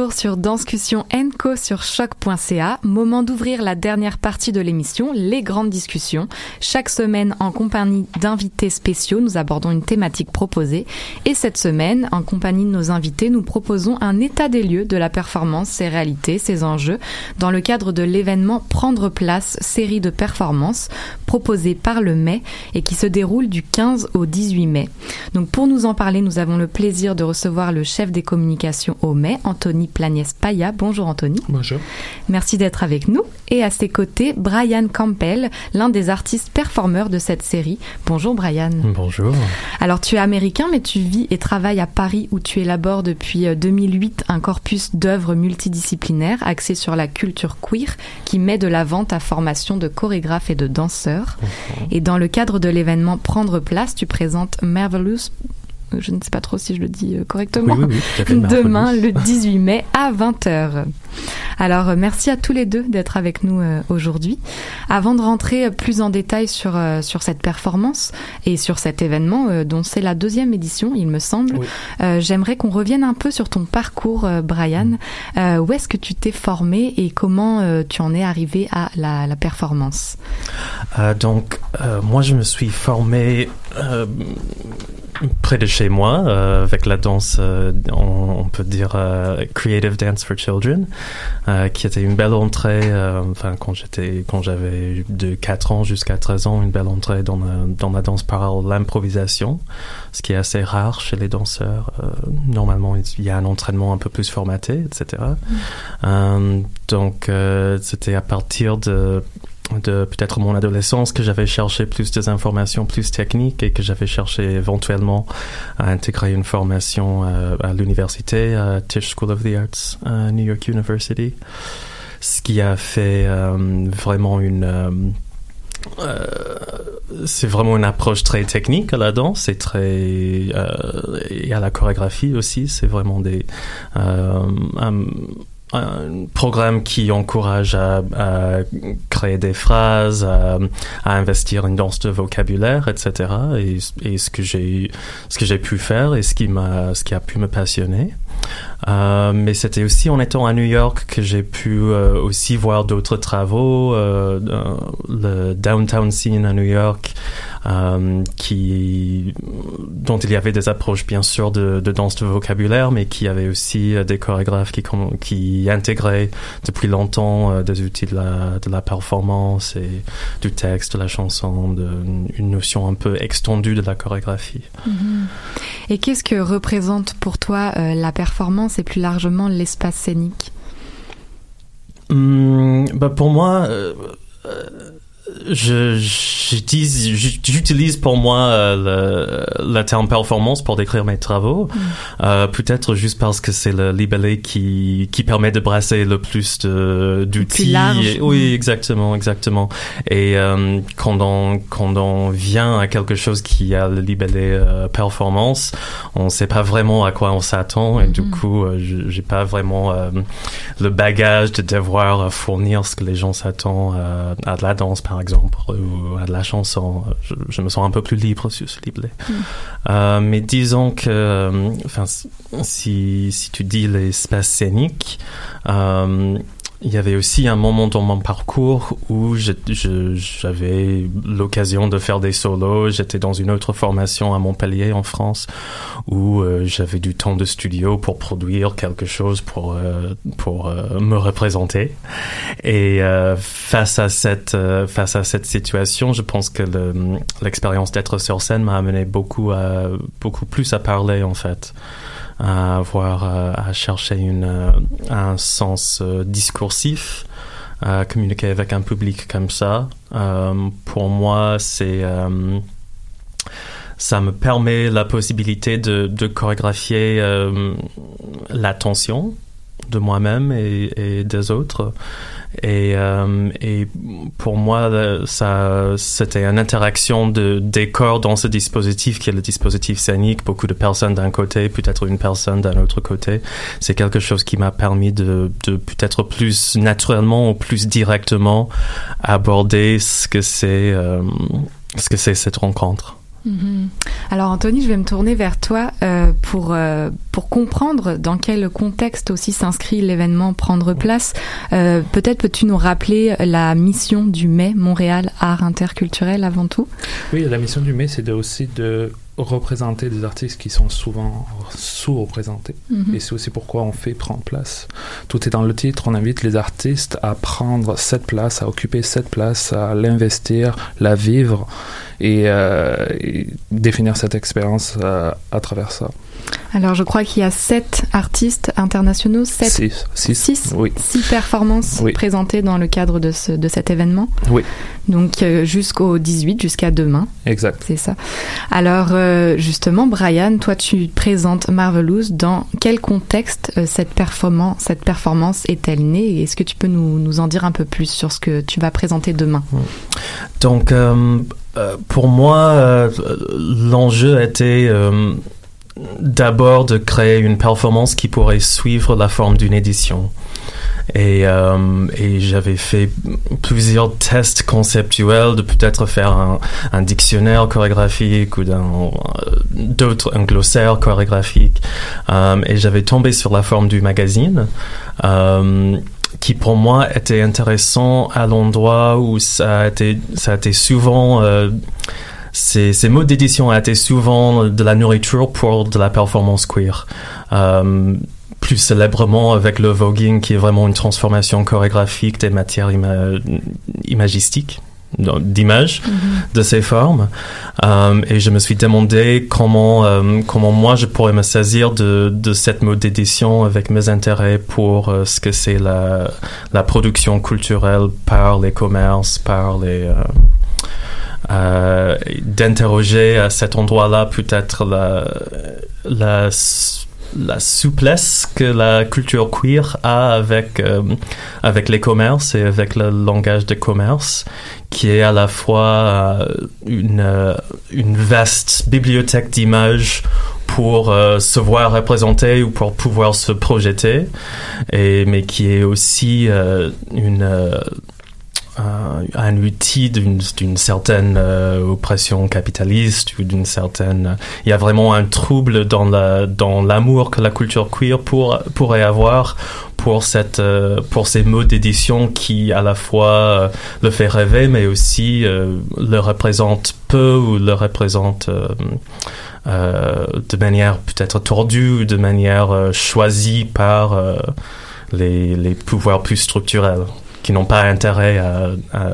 toujours sur Danscussion Co sur choc.ca. Moment d'ouvrir la dernière partie de l'émission, les grandes discussions. Chaque semaine, en compagnie d'invités spéciaux, nous abordons une thématique proposée. Et cette semaine, en compagnie de nos invités, nous proposons un état des lieux de la performance, ses réalités, ses enjeux, dans le cadre de l'événement Prendre place, série de performances proposée par le mai et qui se déroule du 15 au 18 mai. Donc pour nous en parler, nous avons le plaisir de recevoir le chef des communications au mai, Anthony Plagnès Paya. Bonjour Anthony. Bonjour. Merci d'être avec nous. Et à ses côtés, Brian Campbell, l'un des artistes performeurs de cette série. Bonjour Brian. Bonjour. Alors tu es américain, mais tu vis et travailles à Paris où tu élabores depuis euh, 2008 un corpus d'œuvres multidisciplinaires axé sur la culture queer qui met de l'avant ta formation de chorégraphe et de danseur. Et dans le cadre de l'événement Prendre place, tu présentes Marvelous je ne sais pas trop si je le dis euh, correctement, Oui, oui, oui, demain le 18 mai à 20h. Alors euh, merci à tous les deux d'être avec nous euh, aujourd'hui. Avant de rentrer plus en détail sur, sur cette performance et sur cet événement dont c'est la deuxième édition, il me semble, euh, j'aimerais qu'on revienne un peu sur ton parcours, Brian. Euh, où est-ce que tu t'es formé et comment euh, tu en es arrivé à la, la performance? Donc, moi, je me suis formé euh, près de chez moi euh, avec la danse, euh, on, on peut dire euh, Creative Dance for Children, euh, qui était une belle entrée. euh, enfin, quand j'étais, quand j'avais de 4 ans jusqu'à 13 ans, une belle entrée dans la, dans la danse par l'improvisation, ce qui est assez rare chez les danseurs. Euh, normalement, il y a un entraînement un peu plus formaté, etc. Euh, donc, euh, c'était à partir de de peut-être mon adolescence que j'avais cherché plus des informations plus techniques et que j'avais cherché éventuellement à intégrer une formation euh, à l'université, à Tisch School of the Arts, à New York University, ce qui a fait euh, vraiment une... euh, c'est vraiment une approche très technique à la danse et très et à la chorégraphie aussi. C'est vraiment des un, programme qui encourage à, à créer des phrases, à, à investir une danse de vocabulaire, etc. Et, ce que j'ai, ce que j'ai pu faire et ce qui m'a, ce qui a pu me passionner. Euh, mais c'était aussi en étant à New York que j'ai pu euh, aussi voir d'autres travaux, euh, dans le downtown scene à New York, euh, qui, dont il y avait des approches bien sûr de, de danse de vocabulaire, mais qui avait aussi euh, des chorégraphes qui, qui intégraient depuis longtemps euh, des outils de la, de la performance et du texte, de la chanson, de, une notion un peu extendue de la chorégraphie. Mhm. Et qu'est-ce que représente pour toi euh, la performance et plus largement l'espace scénique? Hum, bah pour moi, euh, euh, j'utilise, j'utilise pour moi euh, le, le terme performance pour décrire mes travaux. Euh, peut-être juste parce que c'est le libellé qui, qui permet de brasser le plus de, d'outils. oui, exactement, exactement. Et euh, quand, on, quand on vient à quelque chose qui a le libellé euh, performance, on sait pas vraiment à quoi on s'attend et du coup, euh, j'ai pas vraiment euh, le bagage de devoir fournir ce que les gens s'attendent euh, à de la danse, par exemple, ou à de la chanson. Je, je me sens un peu plus libre sur ce. Euh, mais disons que, euh, enfin, si, si tu dis l'espace scénique, euh, il y avait aussi un moment dans mon parcours où j'avais l'occasion de faire des solos. J'étais dans une autre formation à Montpellier, en France, où euh, j'avais du temps de studio pour produire quelque chose pour euh, pour euh, me représenter. Et face à cette face à cette situation, je pense que le- l'expérience d'être sur scène m'a amené beaucoup à beaucoup plus à parler en fait à avoir euh, à chercher une euh, un sens euh, discursif à communiquer avec un public comme ça pour moi c'est ça me permet la possibilité de, de chorégraphier l'attention de moi-même et des autres. Et, euh, et pour moi, euh, ça, c'était une interaction de, des dans ce dispositif qui est le dispositif scénique. Beaucoup de personnes d'un côté, peut-être une personne d'un autre côté. C'est quelque chose qui m'a permis de, de peut-être plus naturellement ou plus directement aborder ce que c'est, euh, ce que c'est cette rencontre. Mhm. Alors Anthony, je vais me tourner vers toi euh, pour euh, pour comprendre dans quel contexte aussi s'inscrit l'événement prendre place. Euh, Peut-être peux-tu nous rappeler la mission du mai Montréal Art Interculturel avant tout? Oui, la mission du mai, c'est aussi de représenter des artistes qui sont souvent sous-représentés. Mhm. Et c'est aussi pourquoi on fait prendre place. Tout est dans le titre, on invite les artistes à prendre cette place, à occuper cette place, à l'investir, la vivre et, euh, et définir cette expérience euh, à travers ça. Alors je crois qu'il y a sept artistes internationaux, sept, Six. Six. six, Oui. six performances Oui. présentées dans le cadre de, ce, de cet événement. Oui, Donc euh, jusqu'au 18, jusqu'à demain. exact. C'est ça. Alors euh, justement, Brian, toi tu présentes Marvelous. Dans quel contexte euh, cette performance, cette performance est-elle née? Est-ce que tu peux nous, nous en dire un peu plus sur ce que tu vas présenter demain? Donc, euh, pour moi, l'enjeu était d'abord de créer une performance qui pourrait suivre la forme d'une édition. Et, euh, et j'avais fait plusieurs tests conceptuels de peut-être faire un, dictionnaire chorégraphique ou euh, d'autres, un glossaire chorégraphique. Euh, et j'avais tombé sur la forme du magazine. Euh, qui pour moi était intéressant à l'endroit où ça a été, ça a été souvent, euh, ces, ces modes d'édition ont été souvent de la nourriture pour de la performance queer. Euh, plus célèbrement avec le voguing qui est vraiment une transformation chorégraphique des matières ima- imagistiques d'images de ces formes Euh, et je me suis demandé comment euh, comment moi je pourrais me saisir de, de cette mode d'édition avec mes intérêts pour euh, ce que c'est la, la production culturelle par les commerces par les euh, euh, d'interroger à cet endroit-là peut-être la, la, la souplesse que la culture queer a avec, euh, avec les commerces et avec le langage de commerce, qui est à la fois euh, une, euh, une vaste bibliothèque d'images pour euh, se voir représenté ou pour pouvoir se projeter, et, mais qui est aussi euh, une... euh, un, outil d'une certaine euh, oppression capitaliste ou d'une certaine il y a vraiment un trouble dans la dans l'amour que la culture queer pour, pourrait avoir pour cette euh, pour ces modes d'édition qui à la fois euh, le fait rêver mais aussi euh, le représente peu ou le représente euh, euh, de manière peut-être tordue ou de manière euh, choisie par euh, les, les pouvoirs plus structurels qui n'ont pas intérêt à, à,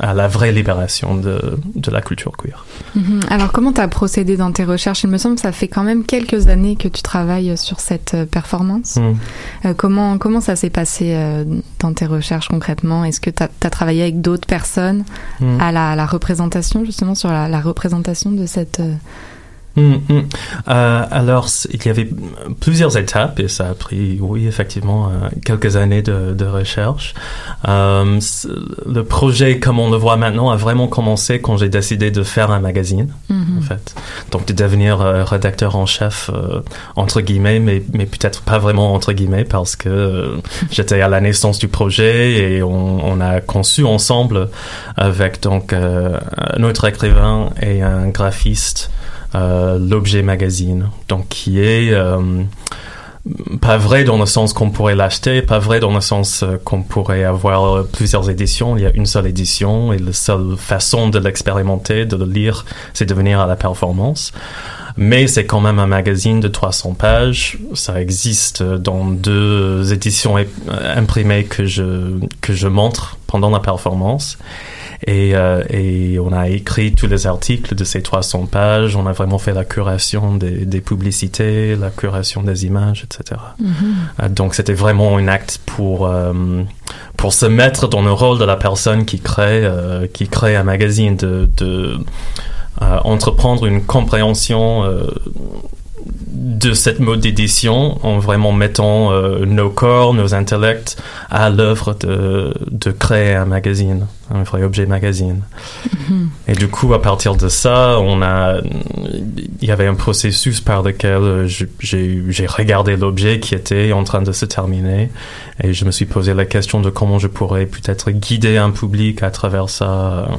à la vraie libération de, de la culture queer. Mhm. Alors, comment tu as procédé dans tes recherches? Il me semble que ça fait quand même quelques années que tu travailles sur cette euh, performance. Mm. Euh, comment, comment ça s'est passé euh, dans tes recherches concrètement? Est-ce que tu as, travaillé avec d'autres personnes Mm. à la, la représentation, justement, sur la, la représentation de cette. euh, Mm, mm. Euh, alors, il y avait plusieurs étapes et ça a pris, oui, effectivement, euh, quelques années de, de recherche. Euh, le projet, comme on le voit maintenant, a vraiment commencé quand j'ai décidé de faire un magazine, Mhm. en fait. Donc, de devenir rédacteur en chef, entre guillemets, mais, mais peut-être pas vraiment entre guillemets, parce que j'étais à la naissance du projet et on, on a conçu ensemble avec donc un autre écrivain et un graphiste l'objet magazine, donc qui est euh, pas vrai dans le sens qu'on pourrait l'acheter, pas vrai dans le sens euh, qu'on pourrait avoir euh, plusieurs éditions. Il y a une seule édition et la seule façon de l'expérimenter, de le lire, c'est de venir à la performance. Mais c'est quand même un magazine de 300 pages. Ça existe dans deux éditions imprimées que je, que je montre pendant la performance. Et, euh, et on a écrit tous les articles de ces 300 pages. On a vraiment fait la curation des, des publicités, la curation des images, etc. Euh, Donc c'était vraiment un acte pour euh, pour se mettre dans le rôle de la personne qui crée euh, qui crée un magazine de, de euh, entreprendre une compréhension euh, de cette mode d'édition en vraiment mettant euh, nos corps, nos intellects à l'œuvre de, de créer un magazine, un vrai objet magazine. Et du coup, à partir de ça, on a, il y avait un processus par lequel euh, j'ai regardé l'objet qui était en train de se terminer et je me suis posé la question de comment je pourrais peut-être guider un public à travers ça. euh.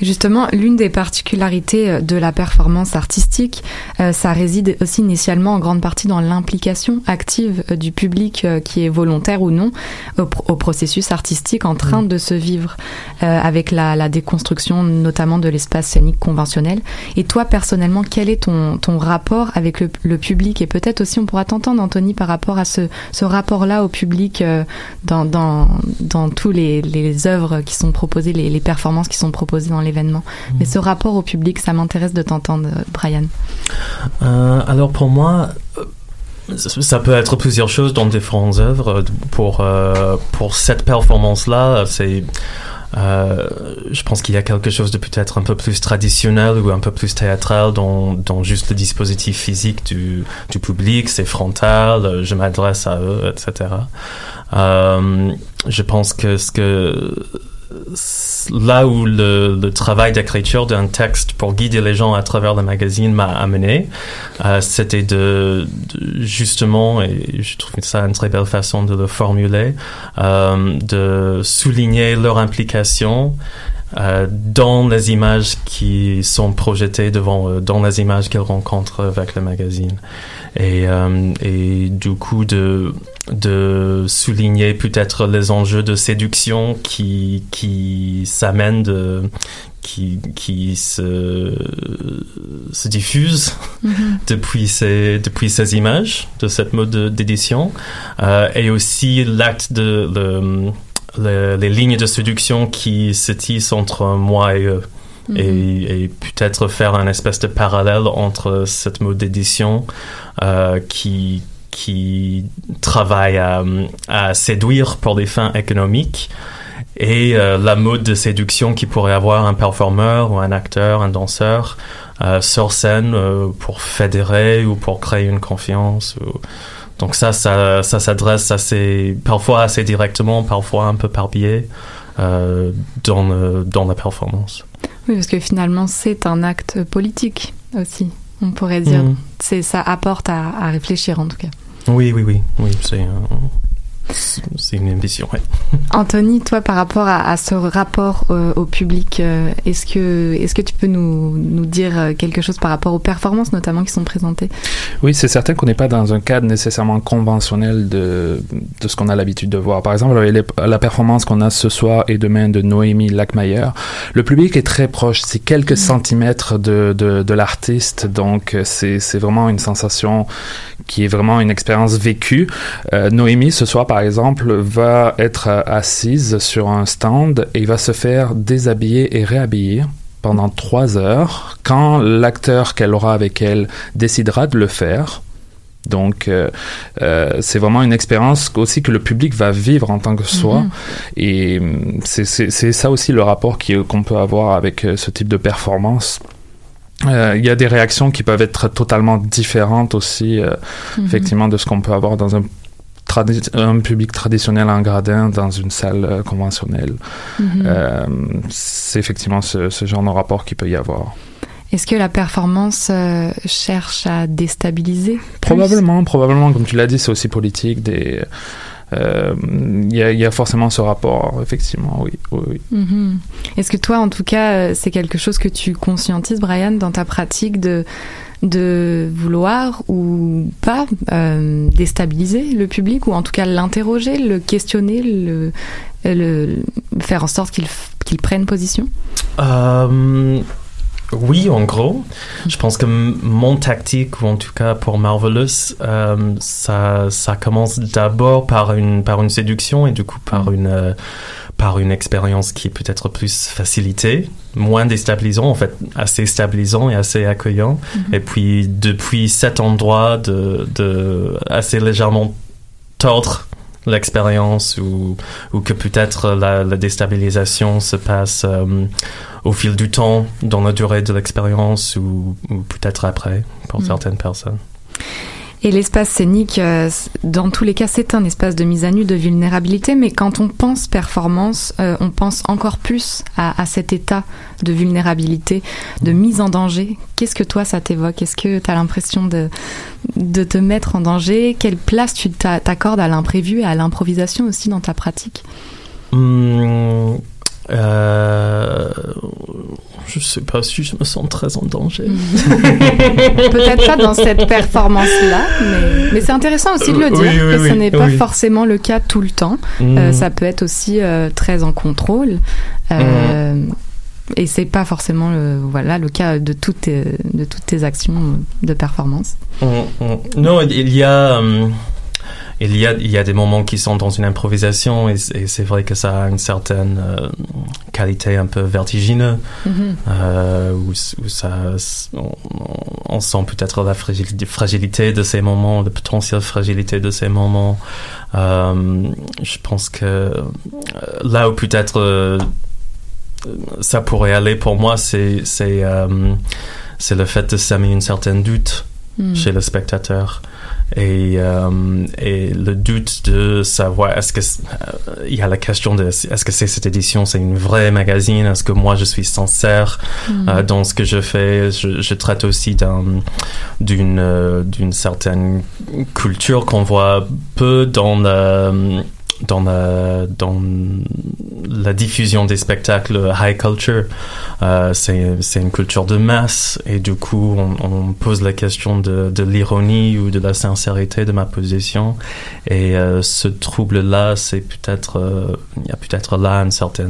Justement, l'une des particularités euh, de la performance artistique, euh, ça réside aussi initialement en grande partie dans l'implication active euh, du public qui est volontaire ou non au, pro- au processus artistique en train de se vivre avec la, la déconstruction notamment de l'espace scénique conventionnel. Et toi, personnellement, quel est ton, ton rapport avec le, le public? Et peut-être aussi, on pourra t'entendre, Anthony, par rapport à ce, ce rapport-là au public dans, dans, dans tous les, les œuvres qui sont proposées, les, les performances qui sont proposées dans l'événement. Mais ce rapport au public, ça m'intéresse de t'entendre, euh, Brian. Euh, alors pour moi, euh, ça peut être plusieurs choses dans différentes œuvres. Pour, euh, pour cette performance-là, c'est... euh, je pense qu'il y a quelque chose de peut-être un peu plus traditionnel ou un peu plus théâtral dans, dans juste le dispositif physique du, du public, c'est frontal, je m'adresse à eux, etc. Euh, je pense que ce que là où le, le travail d'écriture d'un texte pour guider les gens à travers le magazine m'a amené, euh, c'était de, justement, et je trouve ça une très belle façon de le formuler, euh, de souligner leur implication euh, dans les images qui sont projetées devant eux, dans les images qu'ils rencontrent avec le magazine. Et, euh, et du coup, de, de souligner peut-être les enjeux de séduction qui, qui s'amènent, de, qui, qui se, se diffusent Mhm. depuis, ces, depuis ces images de cette mode de- d'édition. Euh, et aussi l'acte de. le- le- les lignes de séduction qui se tissent entre moi et eux. Mhm. Et, et peut-être faire un espèce de parallèle entre cette mode d'édition euh, qui, qui travaille à, à séduire pour des fins économiques et euh, la mode de séduction qui pourrait avoir un performeur ou un acteur, un danseur euh, sur scène pour fédérer ou pour créer une confiance. ou- Donc ça, ça, ça s'adresse assez, parfois assez directement, parfois un peu par biais euh, dans, le- dans la performance. Oui, parce que finalement, c'est un acte politique aussi, on pourrait dire. Mhm. C'est Ça apporte à, à réfléchir, en tout cas. Oui, oui, oui, oui, c'est euh, c'est- une ambition. ouais. Anthony, toi, par rapport à, à ce rapport euh, au public, euh, est-ce que, est que tu peux nous, nous dire euh, quelque chose par rapport aux performances, notamment, qui sont présentées? Oui, c'est certain qu'on n'est pas dans un cadre nécessairement conventionnel de, de ce qu'on a l'habitude de voir. Par exemple, les- la performance qu'on a ce soir et demain de Noémie Lackmeyer, le public est très proche, c'est quelques centimètres de, de, de l'artiste, donc c'est c'est vraiment une sensation qui est vraiment une expérience vécue. Euh, Noémie, ce soir, par exemple, va être euh, assise sur un stand et va se faire déshabiller et réhabiller pendant trois heures quand l'acteur qu'elle aura avec elle décidera de le faire. Donc, euh, euh, c'est vraiment une expérience aussi que le public va vivre en tant que soi. Mhm. Et hum, c'est- ça aussi le rapport qui- qu'on peut avoir avec euh, ce type de performance. Euh, Il y a des réactions qui peuvent être totalement différentes aussi, euh, Mhm. effectivement, de ce qu'on peut avoir dans un, un public traditionnel en gradin, dans une salle euh, conventionnelle. Mhm. Euh, c'est effectivement ce, ce genre de rapport qu'il peut y avoir. Est-ce que la performance euh, cherche à déstabiliser Probablement, probablement, comme tu l'as dit, c'est aussi politique. Des, euh, il y, a, il y a forcément ce rapport, effectivement, oui. oui, oui. Mhm. Est-ce que toi, en tout cas, c'est quelque chose que tu conscientises, Brian, dans ta pratique de, de vouloir ou pas euh, déstabiliser le public ou en tout cas l'interroger, le questionner, le, le faire en sorte qu'il prenne position? Euh, oui, en gros. Je pense que mon tactique, ou en tout cas pour Marvelous, euh, ça, ça commence d'abord par une, par une séduction et du coup par une, euh, par une expérience qui est peut-être plus facilitée, moins déstabilisant, en fait assez stabilisant et assez accueillant. Mhm. Et puis depuis cet endroit de, de assez légèrement tordre l'expérience ou, ou que peut-être la, la déstabilisation se passe euh, au fil du temps, dans la durée de l'expérience ou, ou peut-être après pour Mm. certaines personnes. Et l'espace scénique, euh, dans tous les cas, c'est un espace de mise à nu, de vulnérabilité, mais quand on pense performance, euh, on pense encore plus à, à cet état de vulnérabilité, de mise en danger. Qu'est-ce que toi, ça t'évoque? Est-ce que tu as l'impression de, de te mettre en danger? Quelle place tu t'a- t'accordes à l'imprévu et à l'improvisation aussi dans ta pratique? Hum, Euh, je sais pas si je me sens très en danger. Peut-être pas dans cette performance-là, mais, mais c'est intéressant aussi de le Euh, dire, oui, oui, que ce n'est pas forcément le cas tout le temps. Euh, ça peut être aussi euh, très en contrôle. Euh, Mhm. Et c'est pas forcément le, voilà, le cas de toutes, tes, de toutes tes actions de performance. Mm, mm. Non, il y a, il y a, il y a des moments qui sont dans une improvisation et, c'est vrai que ça a une certaine euh, qualité un peu vertigineuse. Mhm. euh, où, où ça, on, on sent peut-être la fragilité, de ces moments, la potentielle fragilité de ces moments. Euh, je pense que là où peut-être ça pourrait aller pour moi, c'est c'est c'est le fait de semer une certaine doute Mm. chez le spectateur et euh, et le doute de savoir est-ce que euh, il y a la question de est-ce que c'est cette édition c'est une vraie magazine? Est-ce que moi je suis sincère? Mm. euh, dans ce que je fais je, je traite aussi d'un d'une euh, d'une certaine culture qu'on voit peu dans la dans la, dans la diffusion des spectacles high culture. Euh, c'est une culture de masse et du coup on, on pose la question de, de l'ironie ou de la sincérité de ma position et euh, ce trouble-là c'est peut-être euh, il y a peut-être là un certain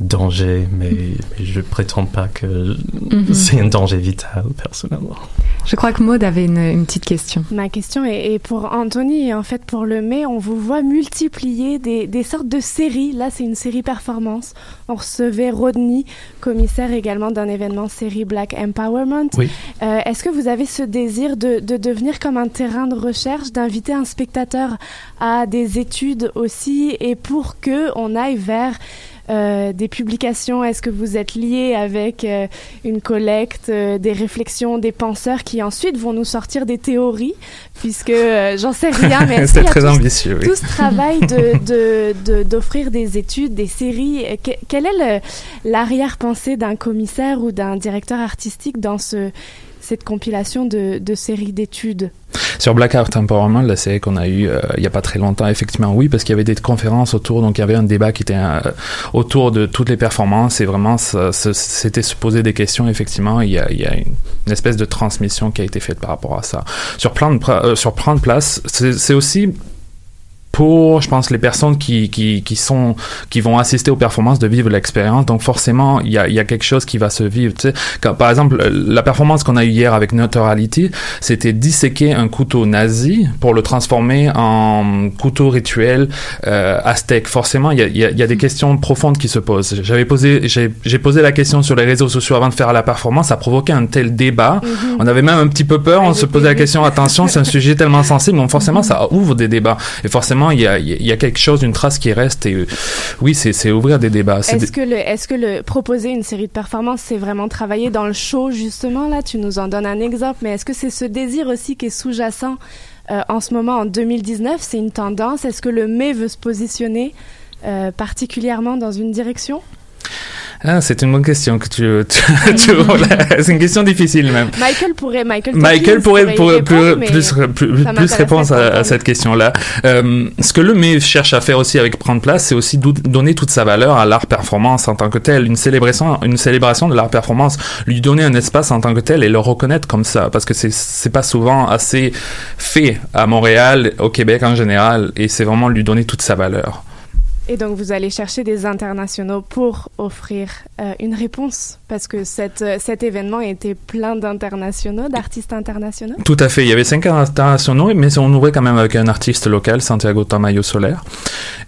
danger mais, mais je prétends pas que Mhm. c'est un danger vital personnellement. Je crois que Maud avait une, une petite question. Ma question est, est pour Anthony et en fait pour le mai, on vous voit multiplier des, des sortes de séries. Là, c'est une série performance. On recevait Rodney, commissaire également d'un événement série Black Empowerment. Oui. Euh, Est-ce que vous avez ce désir de, de devenir comme un terrain de recherche, d'inviter un spectateur à des études aussi et pour que on aille vers euh, des publications Est-ce que vous êtes lié avec euh, une collecte, euh, des réflexions, des penseurs qui ensuite vont nous sortir des théories? Puisque euh, j'en sais rien, mais C'est y a très tout, ambitieux, oui. tout ce travail de, de, de- d'offrir des études, des séries? Euh, que- Quelle est l'arrière-pensée d'un commissaire ou d'un directeur artistique dans ce, cette compilation de, séries d'études Sur Blackout Empowerment, la série qu'on a eue euh, il y a pas très longtemps, effectivement, oui, parce qu'il y avait des conférences autour, donc il y avait un débat qui était euh, autour de toutes les performances et vraiment, c'était se poser des questions, effectivement, il y a, une, espèce de transmission qui a été faite par rapport à ça. Sur euh, sur plan de place, c'est aussi pour, je pense, les personnes qui, qui, qui sont, qui vont assister aux performances de vivre l'expérience. Donc, forcément, il y a, il y a quelque chose qui va se vivre. Tu sais, quand, par exemple, la performance qu'on a eue hier avec Neutrality, c'était disséquer un couteau nazi pour le transformer en couteau rituel euh, aztèque. Forcément, il y a, il y, a, y a des questions profondes qui se posent. J'avais posé, j'ai j'ai posé la question sur les réseaux sociaux avant de faire la performance. Ça a provoqué un tel débat. Mhm. On avait même un petit peu peur. On se posait la question, attention, c'est un sujet tellement sensible. Donc, forcément, ça ouvre des débats. Et forcément, il y a, il y a quelque chose, une trace qui reste. Et euh, oui, c'est ouvrir des débats. Est-ce que, le, est-ce que le proposer une série de performances, c'est vraiment travailler dans le show, justement Là, tu nous en donnes un exemple, mais est-ce que c'est ce désir aussi qui est sous-jacent euh, en ce moment, en 2019 C'est une tendance? Est-ce que le mai veut se positionner euh, particulièrement dans une direction? Ah, c'est une bonne question que tu. tu, c'est une question difficile même. Michael pourrait, Michael, Michael pourrait, pourrait- y plus, répondre, plus, plus, répondre à, cette question-là. Euh, ce que le ME cherche à faire aussi avec Prendre Place, c'est aussi donner toute sa valeur à l'art performance en tant que tel, une célébration, une célébration de l'art performance, lui donner un espace en tant que tel et le reconnaître comme ça, parce que c'est c'est pas souvent assez fait à Montréal, au Québec en général, et c'est vraiment lui donner toute sa valeur. Et donc, vous allez chercher des internationaux pour offrir euh, une réponse, parce que cette, euh, cet événement était plein d'internationaux, d'artistes internationaux. Tout à fait. Il y avait cinq internationaux, mais on ouvrait quand même avec un artiste local, Santiago Tamayo Soler.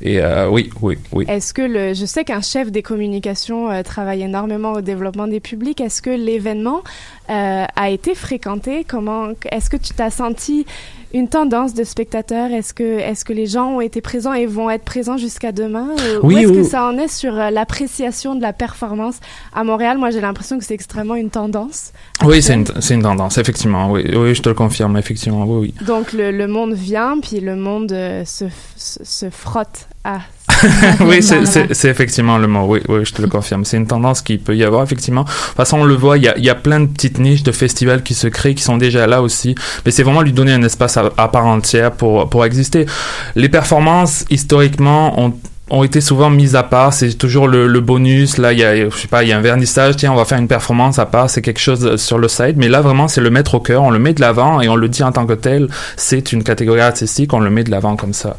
Et euh, oui, oui, oui. Est-ce que le, je sais qu'un chef des communications euh, travaille énormément au développement des publics. Est-ce que l'événement a été fréquenté? Comment Est-ce que tu t'as senti une tendance de spectateurs? Est-ce que est-ce que les gens ont été présents et vont être présents jusqu'à demain? Euh, Oui, Où est-ce oui. que ça en est sur euh, l'appréciation de la performance à Montréal? Moi, j'ai l'impression que c'est extrêmement une tendance. Oui, c'est une, une tendance, effectivement. Oui, oui, je te le confirme, effectivement. Oui, oui. Donc le, le monde vient, puis le monde euh, se, se, se frotte à. oui, c'est- effectivement le mot. Oui, oui, je te le confirme. C'est une tendance qui peut y avoir, effectivement. De toute façon, on le voit, il y a, y a plein de petites niches de festivals qui se créent, qui sont déjà là aussi. Mais c'est vraiment lui donner un espace à, à part entière pour, pour exister. Les performances, historiquement, ont ont été souvent mises à part. C'est toujours le, le bonus. Là, il y a, je sais pas, il y a un vernissage. Tiens, on va faire une performance à part. C'est quelque chose sur le site. Mais là, vraiment, c'est le mettre au cœur. On le met de l'avant et on le dit en tant que tel. C'est une catégorie artistique. On le met de l'avant comme ça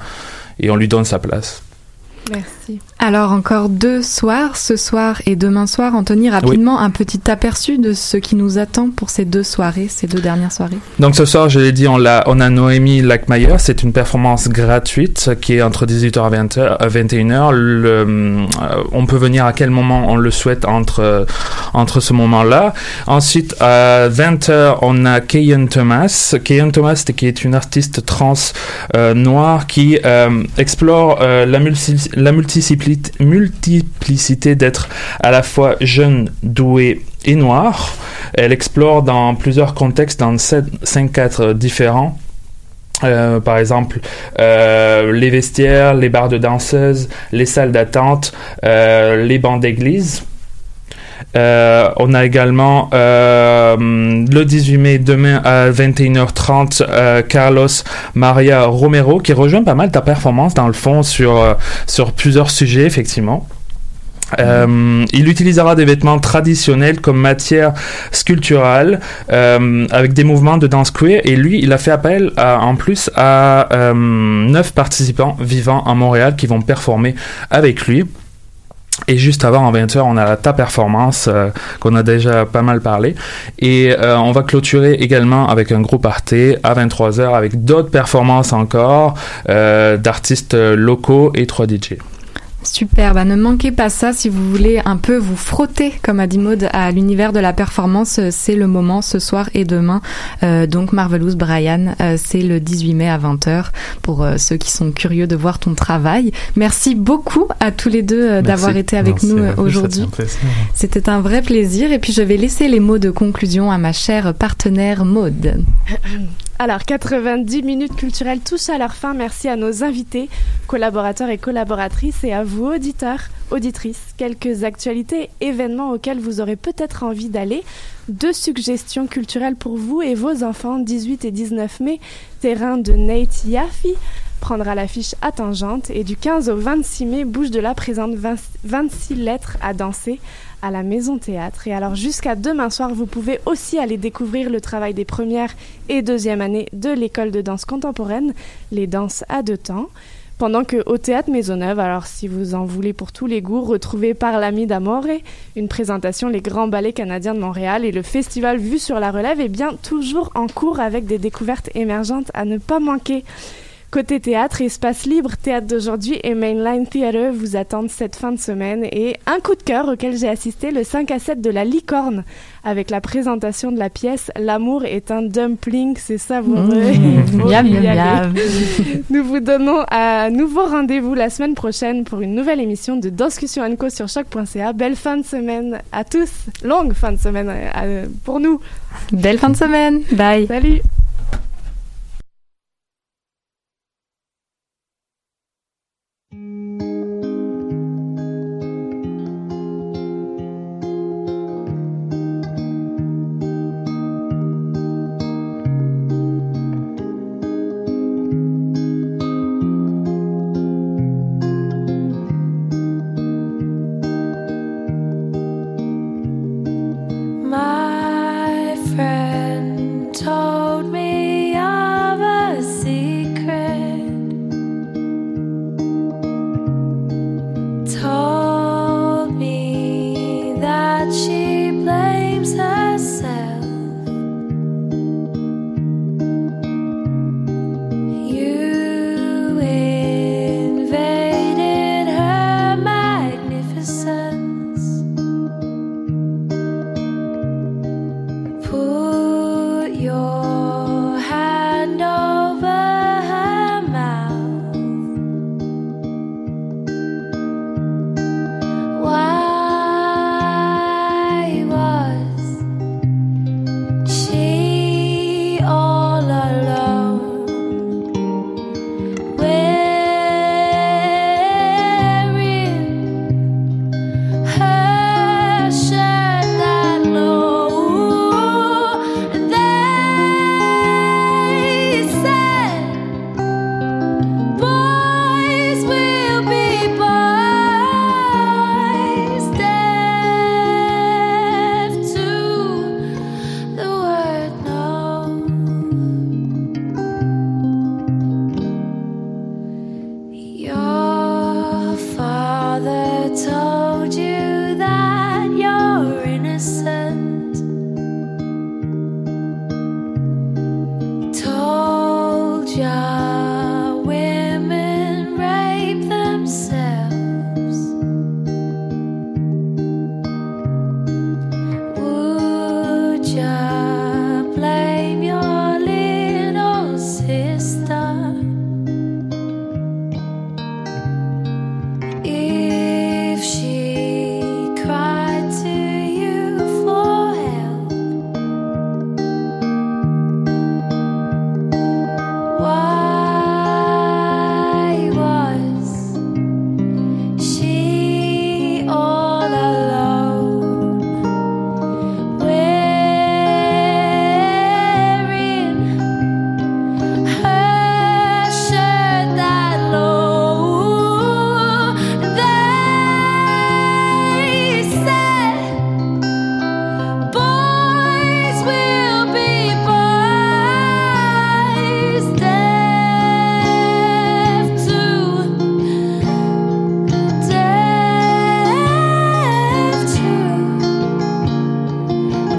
et on lui donne sa place. Merci. Alors encore deux soirs, ce soir et demain soir. Anthony, rapidement un petit aperçu de ce qui nous attend pour ces deux soirées, ces deux dernières soirées. Donc ce soir, je l'ai dit, on, l'a, on a Noémie Lackmeyer. C'est une performance gratuite qui est entre 18h à 20h, à 21h. Le, euh, on peut venir à quel moment on le souhaite entre, euh, entre ce moment-là. Ensuite, à 20h, on a Kayan Thomas. Kayan Thomas, qui est une artiste trans euh, noire qui euh, explore euh, la, multi- la multiplicité d'être à la fois jeune, doué et noir. Elle explore dans plusieurs contextes, dans 5 cadres différents. Euh, par exemple, euh, les vestiaires, les bars de danseuses, les salles d'attente, euh, les bancs d'église. Euh, on a également euh, le 18 mai demain à 21h30 euh, Carlos Maria Romero qui rejoint pas mal ta performance dans le fond sur, plusieurs sujets effectivement. Il utilisera des vêtements traditionnels comme matière sculpturale avec des mouvements de danse queer et lui il a fait appel en plus à neuf participants vivant à Montréal qui vont performer avec lui. Et juste avant, en 20h, on a ta performance euh, qu'on a déjà pas mal parlé. Et euh, on va clôturer également avec un groupe Arte à 23h avec d'autres performances encore euh, d'artistes locaux et 3 DJ. Super, bah ne manquez pas ça si vous voulez un peu vous frotter, comme a dit Maud, à l'univers de la performance. euh, C'est le moment ce soir et demain. Euh, donc Marvelous Brian, euh, c'est le 18 mai à 20h pour euh, ceux qui sont curieux de voir ton travail. Merci beaucoup à tous les deux euh, d'avoir été avec Merci nous aujourd'hui. c'était un plaisir. C'était un vrai plaisir et puis je vais laisser les mots de conclusion à ma chère partenaire Maud. Alors, 90 minutes culturelles touchent à leur fin. Merci à nos invités, collaborateurs et collaboratrices, et à vous, auditeurs, auditrices. Quelques actualités, événements auxquels vous aurez peut-être envie d'aller. Deux suggestions culturelles pour vous et vos enfants, 18 et 19 mai, terrain de Nate Yaffe prendra l'affiche à Tangente et du 15 au 26 mai, Bouge de la présente 20 26 lettres à danser à la Maison Théâtre. Et alors jusqu'à demain soir, vous pouvez aussi aller découvrir le travail des premières et deuxième années de l'école de danse contemporaine, les danses à deux temps. Pendant que au Théâtre Maisonneuve, alors si vous en voulez pour tous les goûts, retrouvez par l'ami d'Amore, une présentation Les Grands Ballets Canadiens de Montréal et le festival Vue sur la Relève est bien toujours en cours avec des découvertes émergentes à ne pas manquer. Côté théâtre, Espace Libre, Théâtre d'aujourd'hui et Mainline Theatre vous attendent cette fin de semaine et un coup de cœur auquel j'ai assisté le 5 à 7 de la Licorne avec la présentation de la pièce L'amour est un dumpling, c'est savoureux. Mmh. Miam, miam. Nous vous donnons un nouveau rendez-vous la semaine prochaine pour une nouvelle émission de Discussion Co sur choc.ca. Belle fin de semaine à tous, longue fin de semaine euh, pour nous. Belle fin de semaine, bye. Salut.